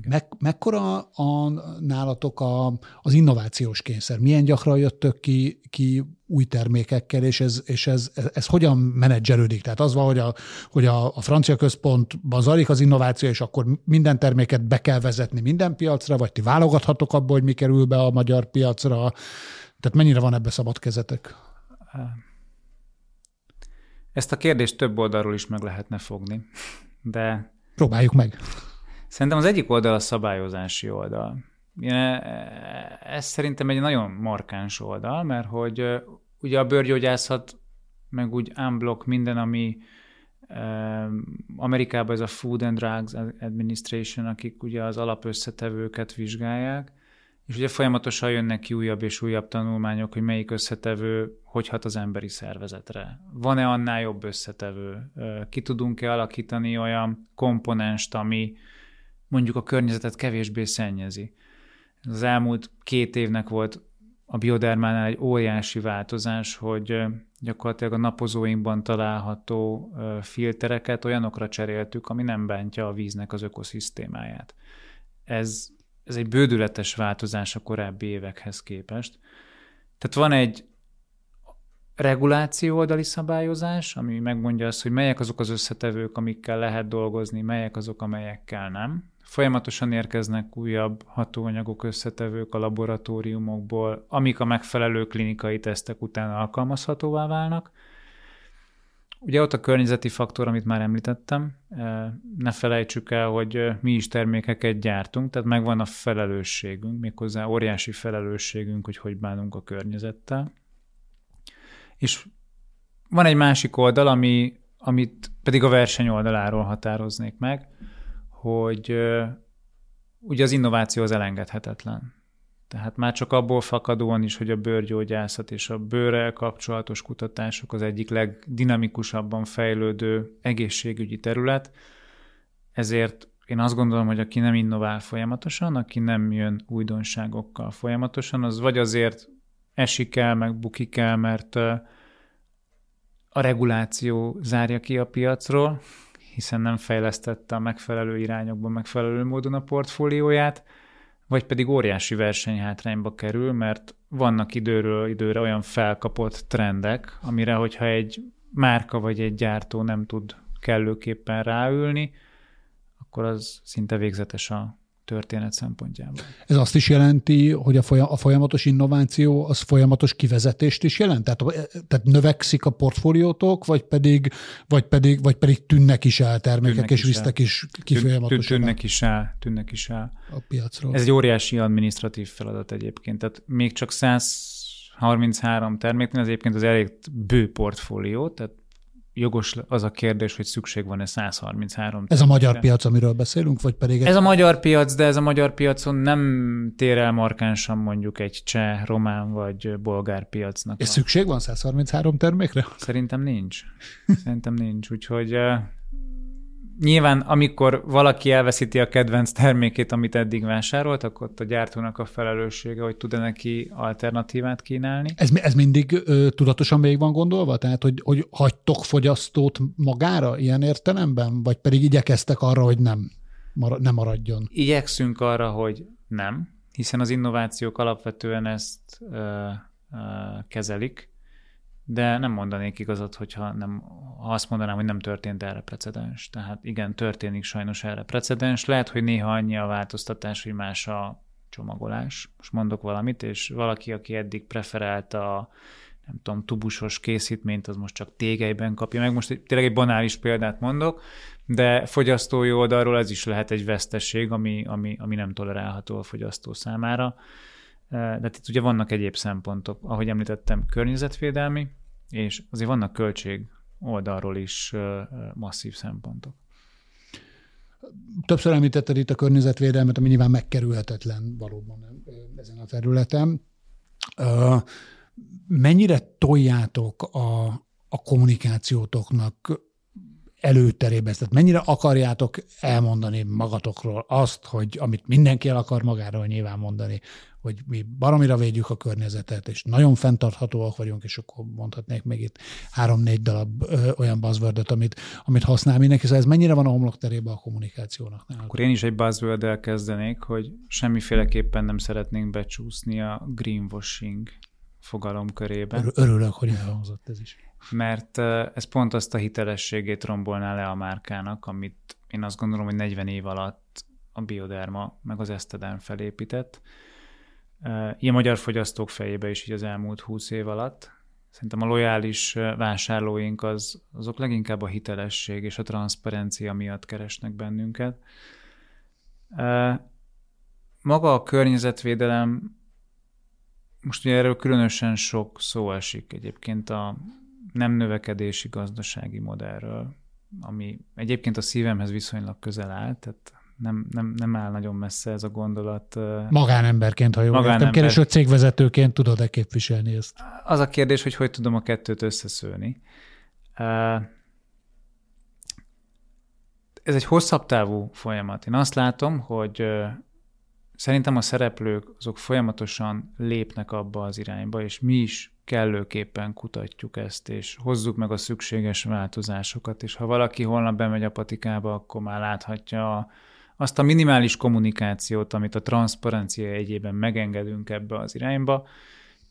Meg, mekkora a, nálatok a, az innovációs kényszer? Milyen gyakran jöttök ki, ki új termékekkel, és ez, és ez, ez, ez hogyan menedzselődik? Tehát az van, hogy a, hogy a, a francia központban zajlik az innováció, és akkor minden terméket be kell vezetni minden piacra, vagy ti válogathatok abból, hogy mi kerül be a magyar piacra? Tehát mennyire van ebbe szabad kezetek? Ezt a kérdést több oldalról is meg lehetne fogni, de... Próbáljuk meg. Szerintem az egyik oldal a szabályozási oldal. Ez szerintem egy nagyon markáns oldal, mert hogy ugye a bőrgyógyászat, meg úgy unblock minden, ami Amerikában ez a Food and Drugs Administration, akik ugye az alapösszetevőket vizsgálják, és ugye folyamatosan jönnek ki újabb és újabb tanulmányok, hogy melyik összetevő hogy hat az emberi szervezetre. Van-e annál jobb összetevő? Ki tudunk-e alakítani olyan komponenst, ami mondjuk a környezetet kevésbé szennyezi. Az elmúlt két évnek volt a biodermánál egy óriási változás, hogy gyakorlatilag a napozóinkban található filtereket olyanokra cseréltük, ami nem bántja a víznek az ökoszisztémáját. Ez, ez egy bődületes változás a korábbi évekhez képest. Tehát van egy reguláció oldali szabályozás, ami megmondja azt, hogy melyek azok az összetevők, amikkel lehet dolgozni, melyek azok, amelyekkel nem. Folyamatosan érkeznek újabb hatóanyagok, összetevők a laboratóriumokból, amik a megfelelő klinikai tesztek után alkalmazhatóvá válnak. Ugye ott a környezeti faktor, amit már említettem, eh, ne felejtsük el, hogy eh, mi is termékeket gyártunk, tehát megvan a felelősségünk, méghozzá óriási felelősségünk, hogy hogy bánunk a környezettel. És van egy másik oldal, ami, amit pedig a verseny oldaláról határoznék meg, hogy ugye az innováció az elengedhetetlen. Tehát már csak abból fakadóan is, hogy a bőrgyógyászat és a bőrrel kapcsolatos kutatások az egyik legdinamikusabban fejlődő egészségügyi terület, ezért én azt gondolom, hogy aki nem innovál folyamatosan, aki nem jön újdonságokkal folyamatosan, az vagy azért esik el, meg bukik el, mert a reguláció zárja ki a piacról, hiszen nem fejlesztette a megfelelő irányokban megfelelő módon a portfólióját, vagy pedig óriási versenyhátrányba kerül, mert vannak időről időre olyan felkapott trendek, amire, hogyha egy márka vagy egy gyártó nem tud kellőképpen ráülni, akkor az szinte végzetes a történet szempontjából. Ez azt is jelenti, hogy a folyamatos innováció az folyamatos kivezetést is jelent? Tehát, tehát növekszik a portfóliótok, vagy pedig, vagy pedig, vagy pedig tűnnek is el termékek, tűnnek és visztek is ki folyamatosan? Tűnnek is el, tűnnek is el. A piacról. Ez egy óriási administratív feladat egyébként. Tehát még csak 100 133 terméknél az egyébként az elég bő portfólió, tehát jogos az a kérdés, hogy szükség van-e 133 Ez a magyar piac, amiről beszélünk, vagy pedig... Ez a magyar piac, de ez a magyar piacon nem tér el markánsan mondjuk egy cseh, román vagy bolgár piacnak. És szükség van 133 termékre? Szerintem nincs. Szerintem nincs, úgyhogy nyilván amikor valaki elveszíti a kedvenc termékét, amit eddig vásárolt, akkor ott a gyártónak a felelőssége, hogy tud-e neki alternatívát kínálni. Ez, ez mindig ö, tudatosan még van gondolva? Tehát, hogy, hogy hagytok fogyasztót magára ilyen értelemben? Vagy pedig igyekeztek arra, hogy nem, marad, nem maradjon? Igyekszünk arra, hogy nem, hiszen az innovációk alapvetően ezt ö, ö, kezelik, de nem mondanék igazat, hogyha nem, ha azt mondanám, hogy nem történt erre precedens. Tehát igen, történik sajnos erre precedens. Lehet, hogy néha annyi a változtatás, hogy más a csomagolás. Most mondok valamit, és valaki, aki eddig preferálta a nem tudom, tubusos készítményt, az most csak tégelyben kapja meg. Most tényleg egy banális példát mondok, de fogyasztói oldalról ez is lehet egy vesztesség, ami, ami, ami nem tolerálható a fogyasztó számára. De itt ugye vannak egyéb szempontok, ahogy említettem, környezetvédelmi, és azért vannak költség oldalról is masszív szempontok. Többször említetted itt a környezetvédelmet, ami nyilván megkerülhetetlen valóban ezen a területen. Mennyire toljátok a, a kommunikációtoknak előterébe. Tehát mennyire akarjátok elmondani magatokról azt, hogy amit mindenki el akar magáról nyilván mondani, hogy mi baromira védjük a környezetet, és nagyon fenntarthatóak vagyunk, és akkor mondhatnék még itt három-négy darab ö, olyan buzzword amit, amit használ mindenki. Szóval ez mennyire van a homlokterébe a kommunikációnak? Nálad? Akkor én is egy buzzword kezdenék, hogy semmiféleképpen nem szeretnénk becsúszni a greenwashing fogalom körébe. Örülök, hogy elhangzott ez is mert ez pont azt a hitelességét rombolná le a márkának, amit én azt gondolom, hogy 40 év alatt a Bioderma meg az Eszteden felépített. Ilyen magyar fogyasztók fejébe is így az elmúlt 20 év alatt. Szerintem a lojális vásárlóink az, azok leginkább a hitelesség és a transzparencia miatt keresnek bennünket. Maga a környezetvédelem, most ugye erről különösen sok szó esik egyébként a nem növekedési gazdasági modellről, ami egyébként a szívemhez viszonylag közel áll, tehát nem, nem, nem áll nagyon messze ez a gondolat. Magánemberként, ha jól Magánember. értem. Hogy cégvezetőként tudod-e képviselni ezt? Az a kérdés, hogy hogy tudom a kettőt összeszőni. Ez egy hosszabb távú folyamat. Én azt látom, hogy szerintem a szereplők azok folyamatosan lépnek abba az irányba, és mi is kellőképpen kutatjuk ezt, és hozzuk meg a szükséges változásokat, és ha valaki holnap bemegy a patikába, akkor már láthatja azt a minimális kommunikációt, amit a transzparencia egyében megengedünk ebbe az irányba.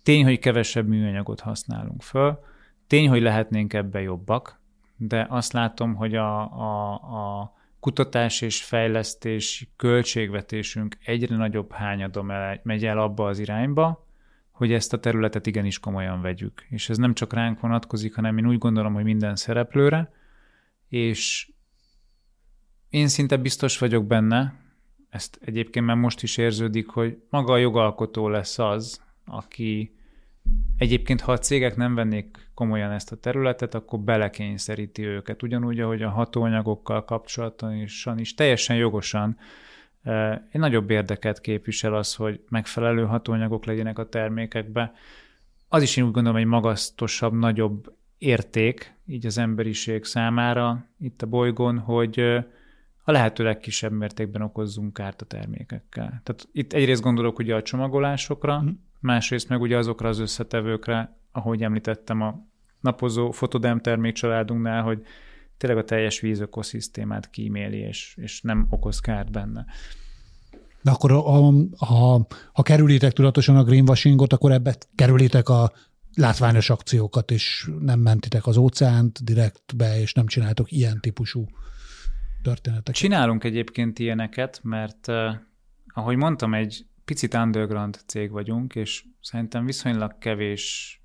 Tény, hogy kevesebb műanyagot használunk föl, tény, hogy lehetnénk ebbe jobbak, de azt látom, hogy a, a, a kutatás és fejlesztés költségvetésünk egyre nagyobb hányadom el, megy el abba az irányba, hogy ezt a területet igenis komolyan vegyük. És ez nem csak ránk vonatkozik, hanem én úgy gondolom, hogy minden szereplőre, és én szinte biztos vagyok benne, ezt egyébként már most is érződik, hogy maga a jogalkotó lesz az, aki egyébként, ha a cégek nem vennék komolyan ezt a területet, akkor belekényszeríti őket. Ugyanúgy, ahogy a hatóanyagokkal kapcsolatban is, is teljesen jogosan egy nagyobb érdeket képvisel az, hogy megfelelő hatóanyagok legyenek a termékekbe. Az is én úgy gondolom egy magasztosabb, nagyobb érték így az emberiség számára itt a bolygón, hogy a lehető legkisebb mértékben okozzunk kárt a termékekkel. Tehát itt egyrészt gondolok ugye a csomagolásokra, mm. másrészt meg ugye azokra az összetevőkre, ahogy említettem a napozó fotodem termékcsaládunknál, hogy tényleg a teljes vízökoszisztémát kíméli, és, és nem okoz kárt benne. De akkor ha, ha, ha kerülitek tudatosan a greenwashingot, akkor ebbe kerülitek a látványos akciókat, és nem mentitek az óceánt direktbe, és nem csináltok ilyen típusú történeteket. Csinálunk egyébként ilyeneket, mert uh, ahogy mondtam, egy picit underground cég vagyunk, és szerintem viszonylag kevés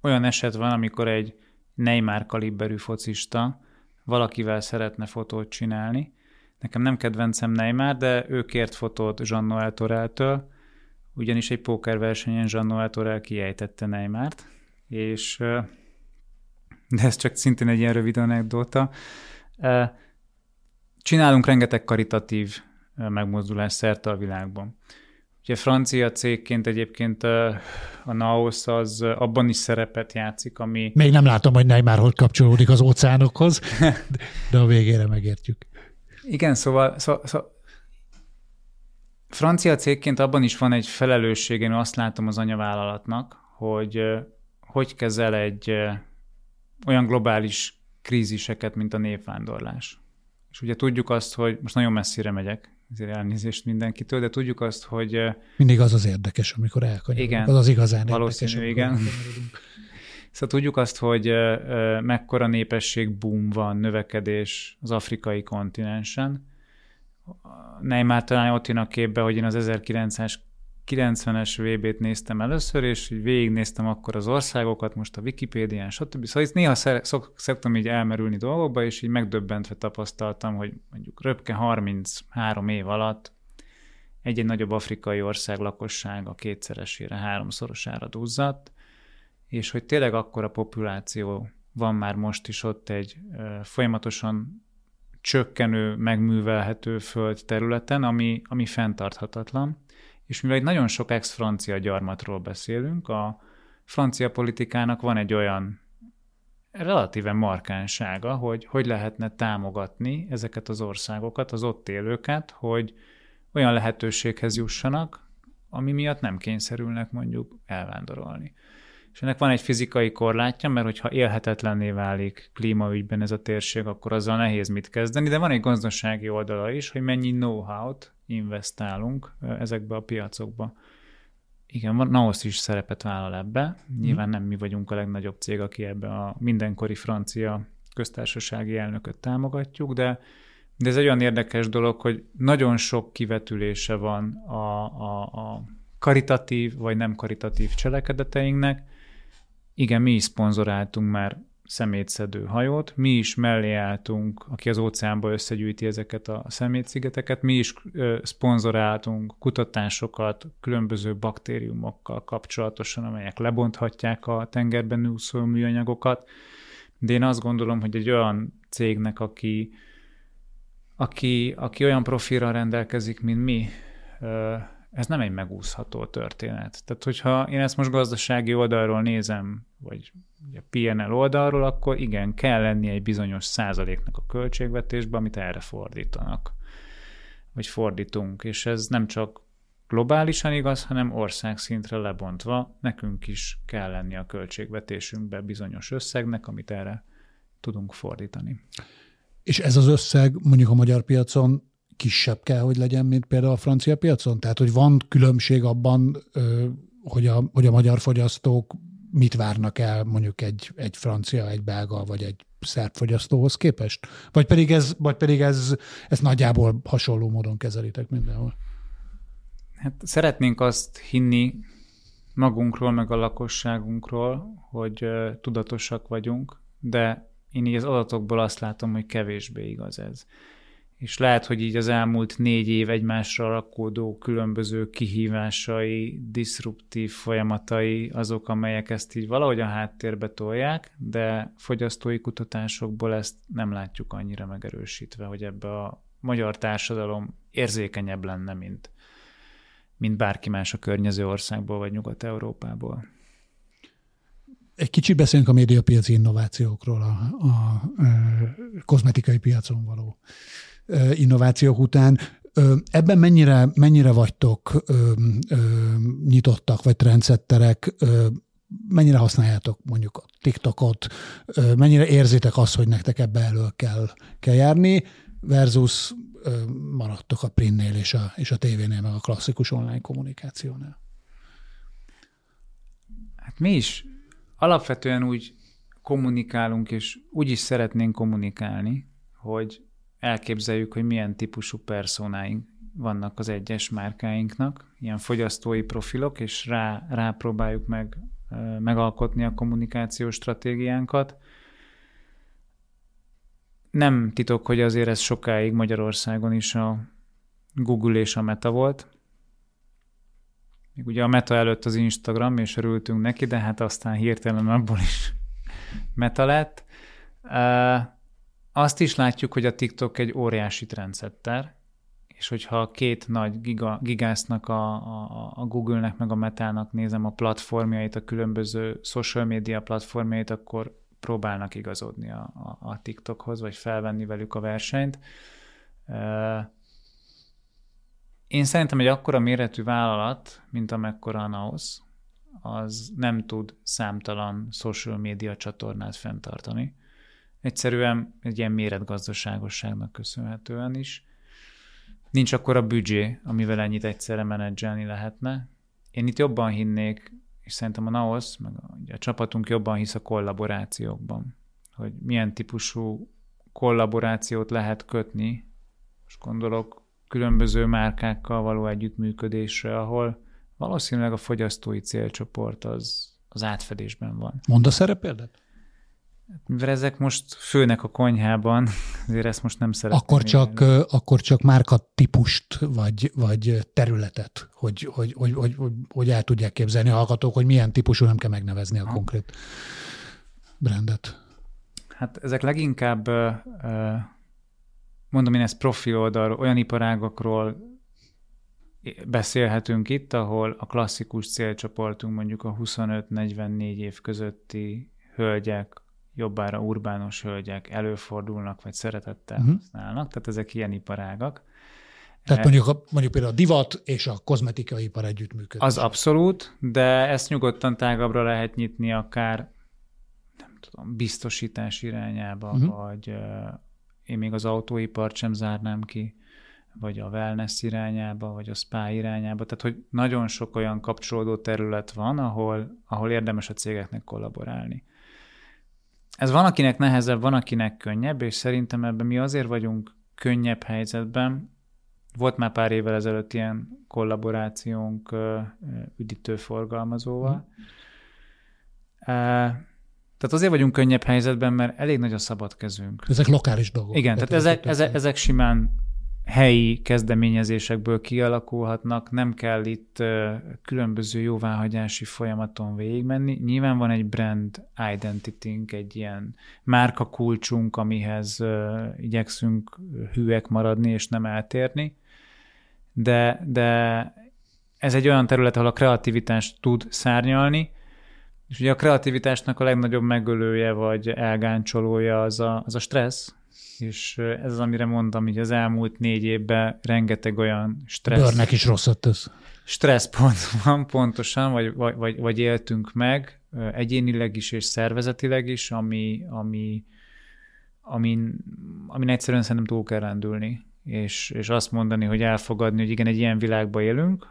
olyan eset van, amikor egy Neymar kaliberű focista valakivel szeretne fotót csinálni. Nekem nem kedvencem Neymar, de ő kért fotót Jean Noel Toreltől, ugyanis egy pókerversenyen Jean Torel kiejtette Neymart, és de ez csak szintén egy ilyen rövid anekdóta. Csinálunk rengeteg karitatív megmozdulás szerte a világban. Ugye francia cégként egyébként a Naos az abban is szerepet játszik, ami... Még nem látom, hogy Neymar hogy kapcsolódik az óceánokhoz, de a végére megértjük. Igen, szóval, szóval, szóval francia cégként abban is van egy felelősség, én azt látom az anyavállalatnak, hogy hogy kezel egy olyan globális kríziseket, mint a népvándorlás. És ugye tudjuk azt, hogy most nagyon messzire megyek, ezért elnézést mindenkitől, de tudjuk azt, hogy... Mindig az az érdekes, amikor elkanyarodunk. Igen. Az az igazán Valószínű, érdekes, igen. Szóval tudjuk azt, hogy mekkora népesség boom van, növekedés az afrikai kontinensen. Neymar talán ott jön a képbe, hogy én az 1900 90-es VB-t néztem először, és így végignéztem akkor az országokat, most a Wikipédián, stb. Szóval itt néha szok, szoktam így elmerülni dolgokba, és így megdöbbentve tapasztaltam, hogy mondjuk röpke 33 év alatt egy-egy nagyobb afrikai ország lakossága kétszeresére, háromszorosára duzzadt, és hogy tényleg akkor a populáció van már most is ott egy folyamatosan csökkenő, megművelhető föld területen, ami, ami fenntarthatatlan és mivel egy nagyon sok ex-francia gyarmatról beszélünk, a francia politikának van egy olyan relatíve markánsága, hogy hogy lehetne támogatni ezeket az országokat, az ott élőket, hogy olyan lehetőséghez jussanak, ami miatt nem kényszerülnek mondjuk elvándorolni. És ennek van egy fizikai korlátja, mert hogyha élhetetlenné válik klímaügyben ez a térség, akkor azzal nehéz mit kezdeni, de van egy gazdasági oldala is, hogy mennyi know-how-t investálunk ezekbe a piacokba. Igen, van, Naos is szerepet vállal ebbe. Nyilván nem mi vagyunk a legnagyobb cég, aki ebbe a mindenkori francia köztársasági elnököt támogatjuk, de, de ez egy olyan érdekes dolog, hogy nagyon sok kivetülése van a, a, a karitatív vagy nem karitatív cselekedeteinknek. Igen, mi is szponzoráltunk már szemétszedő hajót. Mi is mellé álltunk, aki az óceánba összegyűjti ezeket a szemétszigeteket, mi is szponzoráltunk kutatásokat különböző baktériumokkal kapcsolatosan, amelyek lebonthatják a tengerben úszó műanyagokat. De én azt gondolom, hogy egy olyan cégnek, aki, aki, aki olyan profilra rendelkezik, mint mi, ez nem egy megúszható történet. Tehát, hogyha én ezt most gazdasági oldalról nézem, vagy a PNL oldalról, akkor igen, kell lenni egy bizonyos százaléknak a költségvetésben, amit erre fordítanak, vagy fordítunk, és ez nem csak globálisan igaz, hanem országszintre lebontva nekünk is kell lenni a költségvetésünkbe bizonyos összegnek, amit erre tudunk fordítani. És ez az összeg mondjuk a magyar piacon kisebb kell, hogy legyen, mint például a francia piacon? Tehát, hogy van különbség abban, hogy a, hogy a magyar fogyasztók mit várnak el mondjuk egy, egy francia, egy belga vagy egy szerb fogyasztóhoz képest? Vagy pedig ez, vagy pedig ez, ez nagyjából hasonló módon kezelitek mindenhol? Hát szeretnénk azt hinni magunkról, meg a lakosságunkról, hogy tudatosak vagyunk, de én így az adatokból azt látom, hogy kevésbé igaz ez és lehet, hogy így az elmúlt négy év egymásra rakódó különböző kihívásai, diszruptív folyamatai azok, amelyek ezt így valahogy a háttérbe tolják, de fogyasztói kutatásokból ezt nem látjuk annyira megerősítve, hogy ebbe a magyar társadalom érzékenyebb lenne, mint, mint bárki más a környező országból vagy Nyugat-Európából. Egy kicsit beszélünk a médiapiaci innovációkról, a, a, a kozmetikai piacon való innovációk után. Ebben mennyire, mennyire vagytok nyitottak, vagy trendsetterek, mennyire használjátok mondjuk a TikTokot, mennyire érzitek azt, hogy nektek ebbe elő kell, kell járni, versus maradtok a printnél és a, és a tévénél, meg a klasszikus online kommunikációnál? Hát mi is alapvetően úgy kommunikálunk, és úgy is szeretnénk kommunikálni, hogy elképzeljük, hogy milyen típusú personáink vannak az egyes márkáinknak, ilyen fogyasztói profilok, és rá, rá próbáljuk meg megalkotni a kommunikációs stratégiánkat. Nem titok, hogy azért ez sokáig Magyarországon is a Google és a Meta volt, még ugye a meta előtt az Instagram, és örültünk neki, de hát aztán hirtelen abból is meta lett. Azt is látjuk, hogy a TikTok egy óriási trendsetter, és hogyha két nagy giga, gigásznak, a, a, a Google-nek meg a Metának nézem a platformjait, a különböző social media platformjait, akkor próbálnak igazodni a, a, a TikTokhoz, vagy felvenni velük a versenyt. Én szerintem egy akkora méretű vállalat, mint amekkora a Naos, az nem tud számtalan social media csatornát fenntartani. Egyszerűen egy ilyen méretgazdaságosságnak köszönhetően is. Nincs akkor a büdzsé, amivel ennyit egyszerre menedzselni lehetne. Én itt jobban hinnék, és szerintem a NAOS, meg a, a csapatunk jobban hisz a kollaborációkban, hogy milyen típusú kollaborációt lehet kötni, most gondolok különböző márkákkal való együttműködésre, ahol valószínűleg a fogyasztói célcsoport az, az átfedésben van. Mondasz erre példát? Mivel ezek most főnek a konyhában, azért ezt most nem szeretném. Akkor csak, akkor csak márka típust, vagy, vagy területet, hogy, hogy, hogy, hogy, hogy, hogy el tudják képzelni a hallgatók, hogy milyen típusú, nem kell megnevezni a ha. konkrét brandet. Hát ezek leginkább, mondom én ezt profi oldalról, olyan iparágokról beszélhetünk itt, ahol a klasszikus célcsoportunk mondjuk a 25-44 év közötti hölgyek, jobbára urbános hölgyek előfordulnak, vagy szeretettel uh-huh. használnak, tehát ezek ilyen iparágak. Tehát mondjuk, a, mondjuk például a divat és a kozmetikai ipar együttműködik. Az abszolút, de ezt nyugodtan tágabbra lehet nyitni akár nem tudom, biztosítás irányába, uh-huh. vagy uh, én még az autóipart sem zárnám ki, vagy a wellness irányába, vagy a spa irányába. Tehát, hogy nagyon sok olyan kapcsolódó terület van, ahol, ahol érdemes a cégeknek kollaborálni. Ez van, akinek nehezebb, van, akinek könnyebb, és szerintem ebben mi azért vagyunk könnyebb helyzetben. Volt már pár évvel ezelőtt ilyen kollaborációnk üdítőforgalmazóval. Mm. Tehát azért vagyunk könnyebb helyzetben, mert elég nagy a szabad kezünk. Ezek lokális dolgok. Igen, tehát ezek, ezek, ezek simán helyi kezdeményezésekből kialakulhatnak, nem kell itt különböző jóváhagyási folyamaton végigmenni. Nyilván van egy brand identity egy ilyen márka kulcsunk, amihez igyekszünk hűek maradni és nem eltérni, de, de ez egy olyan terület, ahol a kreativitás tud szárnyalni, és ugye a kreativitásnak a legnagyobb megölője vagy elgáncsolója az a, az a stressz, és ez az, amire mondtam, hogy az elmúlt négy évben rengeteg olyan stressz... Bőrnek is rosszat tesz. Stressz van pontosan, vagy, vagy, vagy éltünk meg, egyénileg is és szervezetileg is, ami, ami, amin, amin egyszerűen szerintem túl kell rendülni. És, és azt mondani, hogy elfogadni, hogy igen, egy ilyen világban élünk.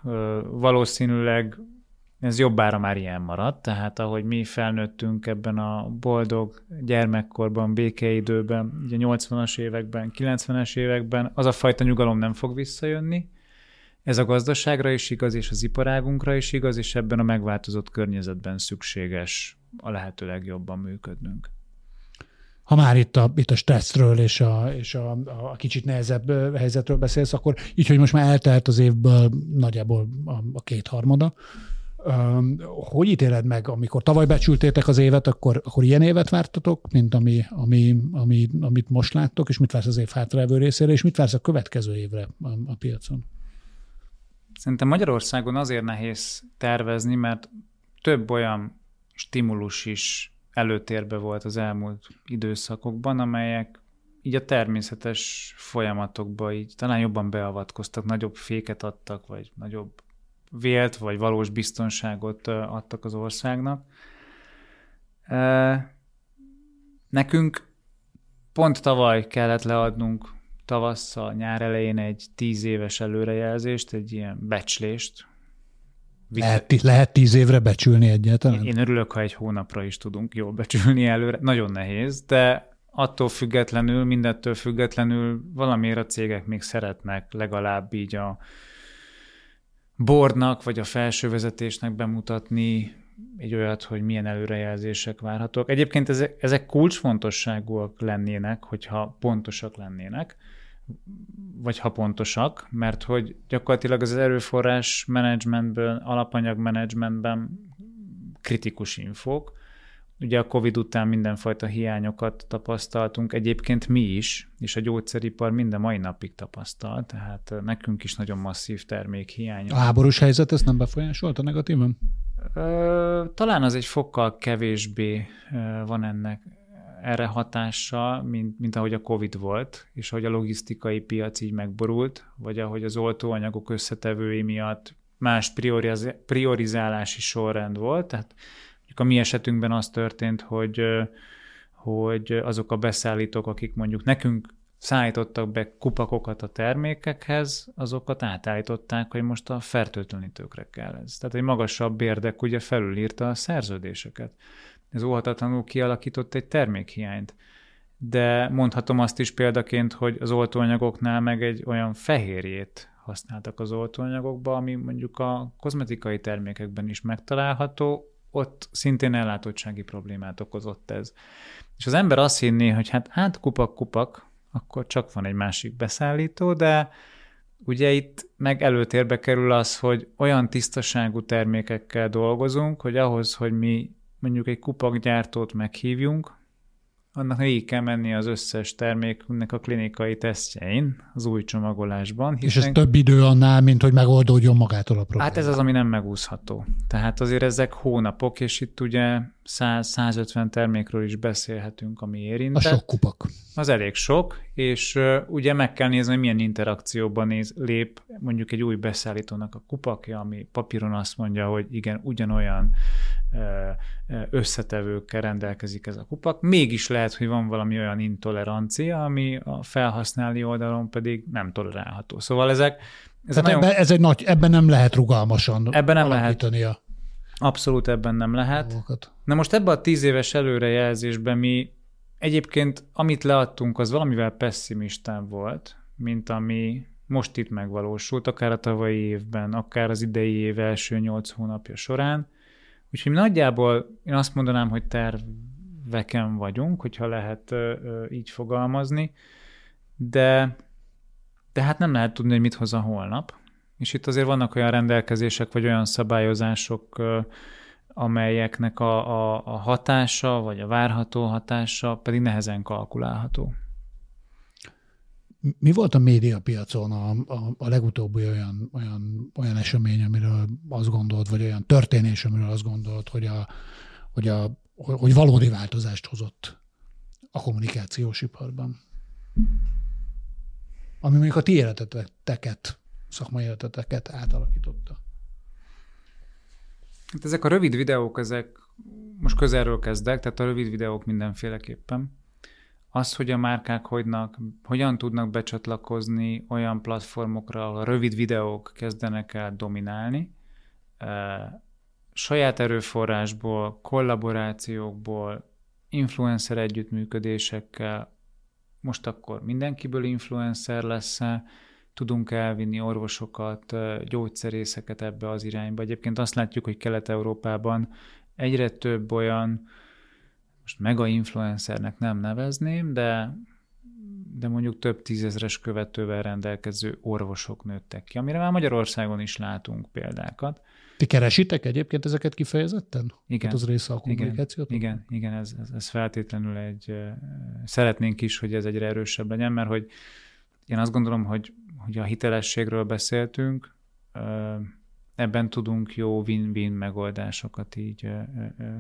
Valószínűleg ez jobbára már ilyen maradt, tehát ahogy mi felnőttünk ebben a boldog gyermekkorban, békeidőben, ugye 80-as években, 90-es években, az a fajta nyugalom nem fog visszajönni. Ez a gazdaságra is igaz, és az iparágunkra is igaz, és ebben a megváltozott környezetben szükséges a lehető legjobban működnünk. Ha már itt a, itt a stresszről és, a, és a, a kicsit nehezebb helyzetről beszélsz, akkor így, hogy most már eltelt az évből nagyjából a, a kétharmada, hogy ítéled meg, amikor tavaly becsültétek az évet, akkor, akkor ilyen évet vártatok, mint ami, ami, ami, amit most láttok, és mit vársz az év hátralévő részére, és mit vársz a következő évre a, a piacon? Szerintem Magyarországon azért nehéz tervezni, mert több olyan stimulus is előtérbe volt az elmúlt időszakokban, amelyek így a természetes folyamatokba így talán jobban beavatkoztak, nagyobb féket adtak, vagy nagyobb vélt vagy valós biztonságot adtak az országnak. Nekünk pont tavaly kellett leadnunk tavasszal, nyár elején egy tíz éves előrejelzést, egy ilyen becslést. Lehet, lehet tíz évre becsülni egyáltalán? Én örülök, ha egy hónapra is tudunk jól becsülni előre. Nagyon nehéz, de attól függetlenül, mindettől függetlenül valamiért a cégek még szeretnek legalább így a bordnak vagy a felső vezetésnek bemutatni egy olyat, hogy milyen előrejelzések várhatók. Egyébként ezek, ezek kulcsfontosságúak lennének, hogyha pontosak lennének. vagy ha pontosak, mert hogy gyakorlatilag az erőforrás menedzsmentből, alapanyag menedzsmentben kritikus infók. Ugye a COVID után mindenfajta hiányokat tapasztaltunk, egyébként mi is, és a gyógyszeripar minden mai napig tapasztal, tehát nekünk is nagyon masszív termékhiány. A háborús helyzet ezt nem befolyásolta negatívan? Talán az egy fokkal kevésbé van ennek erre hatása, mint, mint ahogy a Covid volt, és ahogy a logisztikai piac így megborult, vagy ahogy az oltóanyagok összetevői miatt más prioriz- priorizálási sorrend volt. Tehát a mi esetünkben az történt, hogy, hogy azok a beszállítók, akik mondjuk nekünk szállítottak be kupakokat a termékekhez, azokat átállították, hogy most a fertőtlenítőkre kell ez. Tehát egy magasabb érdek ugye felülírta a szerződéseket ez óhatatlanul kialakított egy termékhiányt. De mondhatom azt is példaként, hogy az oltóanyagoknál meg egy olyan fehérjét használtak az oltóanyagokba, ami mondjuk a kozmetikai termékekben is megtalálható, ott szintén ellátottsági problémát okozott ez. És az ember azt hinné, hogy hát, hát kupak-kupak, akkor csak van egy másik beszállító, de ugye itt meg előtérbe kerül az, hogy olyan tisztaságú termékekkel dolgozunk, hogy ahhoz, hogy mi mondjuk egy kupakgyártót meghívjunk, annak végig kell menni az összes terméknek a klinikai tesztjein az új csomagolásban. Hiszen... És ez több idő annál, mint hogy megoldódjon magától a probléma. Hát ez az, ami nem megúszható. Tehát azért ezek hónapok, és itt ugye 100-150 termékről is beszélhetünk, ami érintett. A sok kupak. Az elég sok, és ugye meg kell nézni, hogy milyen interakcióban néz, lép mondjuk egy új beszállítónak a kupakja, ami papíron azt mondja, hogy igen, ugyanolyan összetevőkkel rendelkezik ez a kupak. Mégis lehet, hogy van valami olyan intolerancia, ami a felhasználói oldalon pedig nem tolerálható. Szóval ezek, ezek nagyon... ebben, ez egy nagy, ebben nem lehet rugalmasan ebben nem lehet. A Abszolút ebben nem lehet. Dolgokat. Na most ebben a tíz éves előrejelzésben mi egyébként, amit leadtunk, az valamivel pessimistább volt, mint ami most itt megvalósult, akár a tavalyi évben, akár az idei év első nyolc hónapja során. Úgyhogy nagyjából én azt mondanám, hogy terveken vagyunk, hogyha lehet így fogalmazni, de, de hát nem lehet tudni, hogy mit hoz a holnap. És itt azért vannak olyan rendelkezések, vagy olyan szabályozások, amelyeknek a, a, a hatása, vagy a várható hatása pedig nehezen kalkulálható. Mi volt a médiapiacon a, a, a legutóbbi olyan, olyan, olyan esemény, amiről azt gondolt, vagy olyan történés, amiről azt gondolt, hogy, a, hogy, a, hogy valódi változást hozott a kommunikációs iparban? Ami mondjuk a ti életeteket szakmai életeteket átalakította. Hát ezek a rövid videók, ezek most közelről kezdek, tehát a rövid videók mindenféleképpen. Az, hogy a márkák hogynak, hogyan tudnak becsatlakozni olyan platformokra, ahol a rövid videók kezdenek el dominálni, saját erőforrásból, kollaborációkból, influencer együttműködésekkel, most akkor mindenkiből influencer lesz tudunk elvinni orvosokat, gyógyszerészeket ebbe az irányba. Egyébként azt látjuk, hogy Kelet-Európában egyre több olyan, most mega influencernek nem nevezném, de de mondjuk több tízezres követővel rendelkező orvosok nőttek ki, amire már Magyarországon is látunk példákat. Ti keresitek egyébként ezeket kifejezetten? Igen. Hát az része a kommunikációt? Igen, igen, igen ez, ez, ez feltétlenül egy, szeretnénk is, hogy ez egyre erősebb legyen, mert hogy én azt gondolom, hogy hogy a hitelességről beszéltünk, ebben tudunk jó win-win megoldásokat így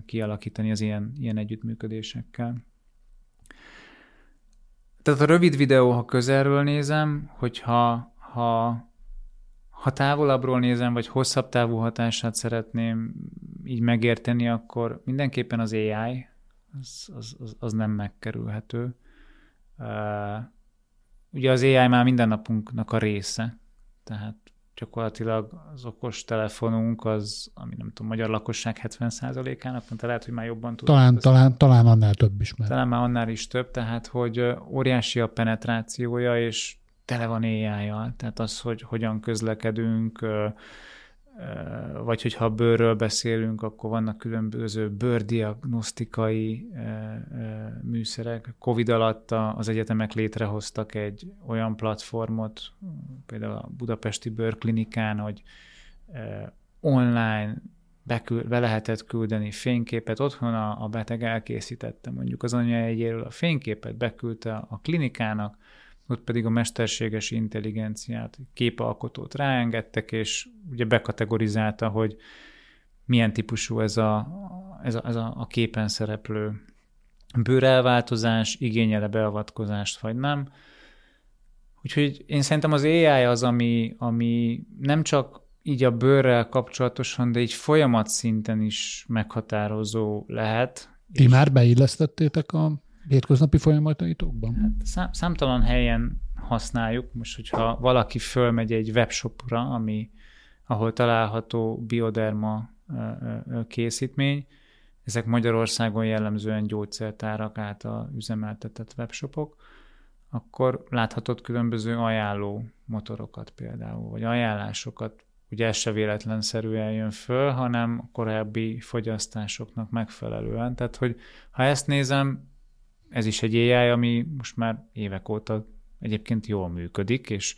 kialakítani az ilyen, ilyen együttműködésekkel. Tehát a rövid videó, ha közelről nézem, hogyha ha, ha távolabbról nézem, vagy hosszabb távú hatását szeretném így megérteni, akkor mindenképpen az AI, az, az, az, az nem megkerülhető. Ugye az AI már mindennapunknak a része, tehát gyakorlatilag az okos telefonunk az, ami nem tudom, magyar lakosság 70%-ának, mert lehet, hogy már jobban tudom. Talán, talán, talán annál több is. Mert. Talán már annál is több, tehát hogy óriási a penetrációja, és tele van -jal. tehát az, hogy hogyan közlekedünk, vagy hogyha bőrről beszélünk, akkor vannak különböző bőrdiagnosztikai műszerek. Covid alatt az egyetemek létrehoztak egy olyan platformot, például a Budapesti Bőrklinikán, hogy online bekül, be lehetett küldeni fényképet, otthon a, a beteg elkészítette mondjuk az anyajegyéről a fényképet, beküldte a klinikának, ott pedig a mesterséges intelligenciát, képalkotót ráengedtek, és ugye bekategorizálta, hogy milyen típusú ez a, ez a, ez a, a képen szereplő bőrelváltozás, igényele beavatkozást, vagy nem. Úgyhogy én szerintem az AI az, ami, ami nem csak így a bőrrel kapcsolatosan, de így folyamat szinten is meghatározó lehet. Ti már beillesztettétek a hétköznapi folyamataitokban? Hát szám, számtalan helyen használjuk. Most, hogyha valaki fölmegy egy webshopra, ami, ahol található bioderma készítmény, ezek Magyarországon jellemzően gyógyszertárak által üzemeltetett webshopok, akkor láthatod különböző ajánló motorokat például, vagy ajánlásokat, ugye ez se véletlenszerűen jön föl, hanem korábbi fogyasztásoknak megfelelően. Tehát, hogy ha ezt nézem, ez is egy AI, ami most már évek óta egyébként jól működik, és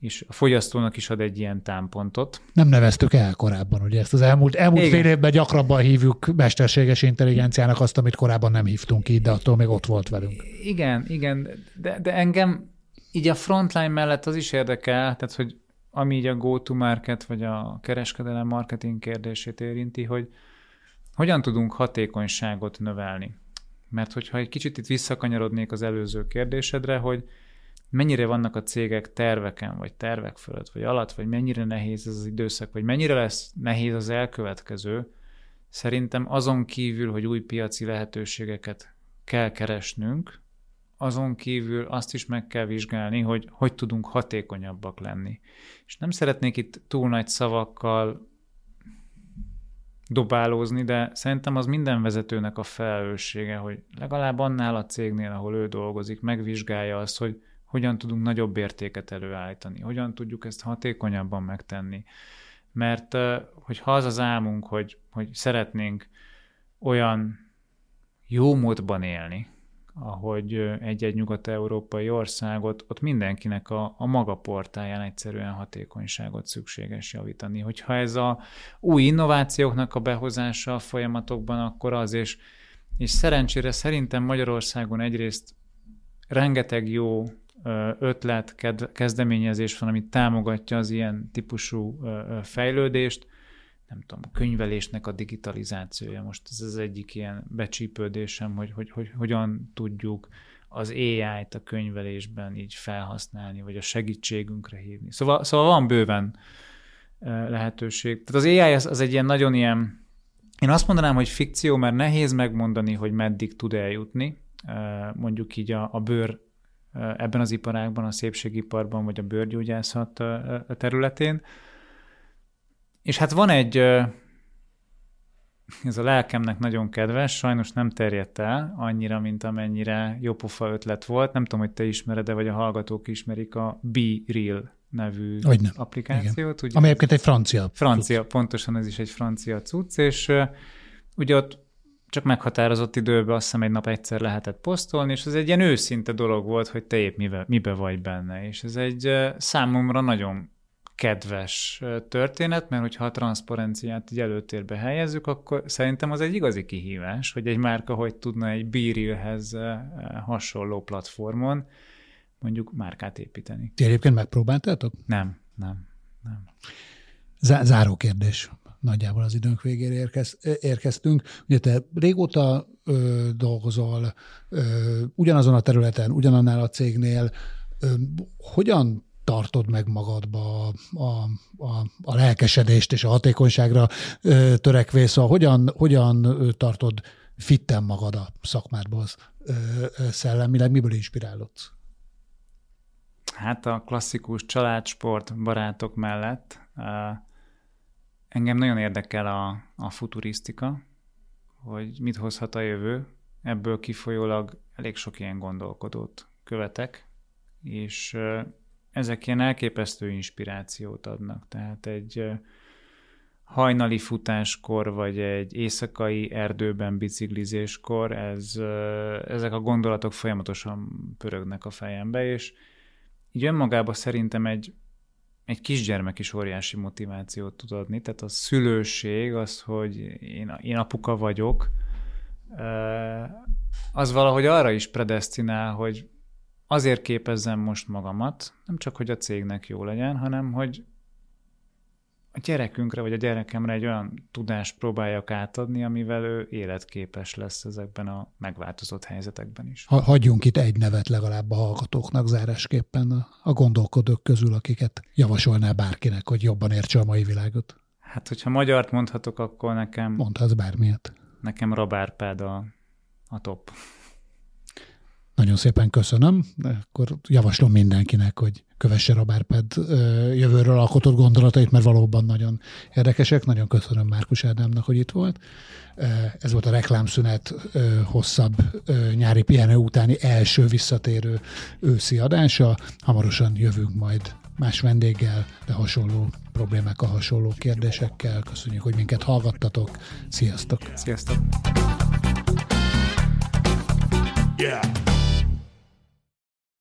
és a fogyasztónak is ad egy ilyen támpontot. Nem neveztük el korábban, ugye ezt az elmúlt, elmúlt fél évben gyakrabban hívjuk mesterséges intelligenciának azt, amit korábban nem hívtunk így, de attól még ott volt velünk. Igen, igen, de, de engem így a frontline mellett az is érdekel, tehát hogy ami így a go-to-market, vagy a kereskedelem marketing kérdését érinti, hogy hogyan tudunk hatékonyságot növelni. Mert hogyha egy kicsit itt visszakanyarodnék az előző kérdésedre, hogy mennyire vannak a cégek terveken, vagy tervek fölött, vagy alatt, vagy mennyire nehéz ez az időszak, vagy mennyire lesz nehéz az elkövetkező, szerintem azon kívül, hogy új piaci lehetőségeket kell keresnünk, azon kívül azt is meg kell vizsgálni, hogy hogy tudunk hatékonyabbak lenni. És nem szeretnék itt túl nagy szavakkal dobálózni, de szerintem az minden vezetőnek a felelőssége, hogy legalább annál a cégnél, ahol ő dolgozik, megvizsgálja azt, hogy hogyan tudunk nagyobb értéket előállítani, hogyan tudjuk ezt hatékonyabban megtenni. Mert hogyha az az álmunk, hogy, hogy szeretnénk olyan jó módban élni, ahogy egy-egy nyugat-európai országot, ott mindenkinek a, a maga portáján egyszerűen hatékonyságot szükséges javítani. Hogyha ez a új innovációknak a behozása a folyamatokban, akkor az, és, és szerencsére szerintem Magyarországon egyrészt rengeteg jó ötlet, kezdeményezés van, ami támogatja az ilyen típusú fejlődést, nem tudom, a könyvelésnek a digitalizációja. Most ez az egyik ilyen becsípődésem, hogy, hogy, hogy hogyan tudjuk az AI-t a könyvelésben így felhasználni, vagy a segítségünkre hívni. Szóval, szóval van bőven lehetőség. Tehát az AI az, az egy ilyen nagyon ilyen, én azt mondanám, hogy fikció, mert nehéz megmondani, hogy meddig tud eljutni, mondjuk így a, a bőr ebben az iparágban, a szépségiparban, vagy a bőrgyógyászat területén. És hát van egy, ez a lelkemnek nagyon kedves, sajnos nem terjedt el annyira, mint amennyire jópofa ötlet volt. Nem tudom, hogy te ismered-e, vagy a hallgatók ismerik a Be Real nevű Hogyne. applikációt. Ugye, Ami egyébként egy francia Francia, cucc. pontosan ez is egy francia cucc, és uh, ugye ott csak meghatározott időben azt hiszem egy nap egyszer lehetett posztolni, és ez egy ilyen őszinte dolog volt, hogy te épp mibe, mibe vagy benne. És ez egy uh, számomra nagyon kedves történet, mert hogyha a transzparenciát így előtérbe helyezzük, akkor szerintem az egy igazi kihívás, hogy egy márka hogy tudna egy Beerilhez hasonló platformon mondjuk márkát építeni. Ti egyébként megpróbáltátok? Nem, nem, nem. Záró kérdés. Nagyjából az időnk végére érkez, érkeztünk. Ugye te régóta ö, dolgozol ö, ugyanazon a területen, ugyanannál a cégnél. Ö, hogyan tartod meg magadba a, a, a lelkesedést és a hatékonyságra ö, törekvés, szóval hogyan, hogyan tartod fitten magad a szakmádba az ö, ö, szellemileg, miből inspirálódsz? Hát a klasszikus családsport barátok mellett engem nagyon érdekel a, a futurisztika, hogy mit hozhat a jövő. Ebből kifolyólag elég sok ilyen gondolkodót követek, és ezek ilyen elképesztő inspirációt adnak. Tehát egy hajnali futáskor, vagy egy éjszakai erdőben biciklizéskor, ez, ezek a gondolatok folyamatosan pörögnek a fejembe, és így önmagában szerintem egy, egy kisgyermek is óriási motivációt tud adni, tehát a szülőség, az, hogy én, én apuka vagyok, az valahogy arra is predestinál, hogy azért képezzem most magamat, nem csak, hogy a cégnek jó legyen, hanem, hogy a gyerekünkre, vagy a gyerekemre egy olyan tudást próbáljak átadni, amivel ő életképes lesz ezekben a megváltozott helyzetekben is. Ha, hagyjunk itt egy nevet legalább a hallgatóknak zárásképpen a, a gondolkodók közül, akiket javasolná bárkinek, hogy jobban értse a mai világot. Hát, hogyha magyart mondhatok, akkor nekem... Mondhatsz bármilyet. Nekem Rabárpád a, a top. Nagyon szépen köszönöm, akkor javaslom mindenkinek, hogy kövesse a Bárped jövőről alkotott gondolatait, mert valóban nagyon érdekesek. Nagyon köszönöm Márkus Ádámnak, hogy itt volt. Ez volt a reklámszünet hosszabb nyári pihenő utáni első visszatérő őszi adása. Hamarosan jövünk majd más vendéggel, de hasonló problémákkal, hasonló kérdésekkel. Köszönjük, hogy minket hallgattatok. Sziasztok! Sziasztok! Yeah.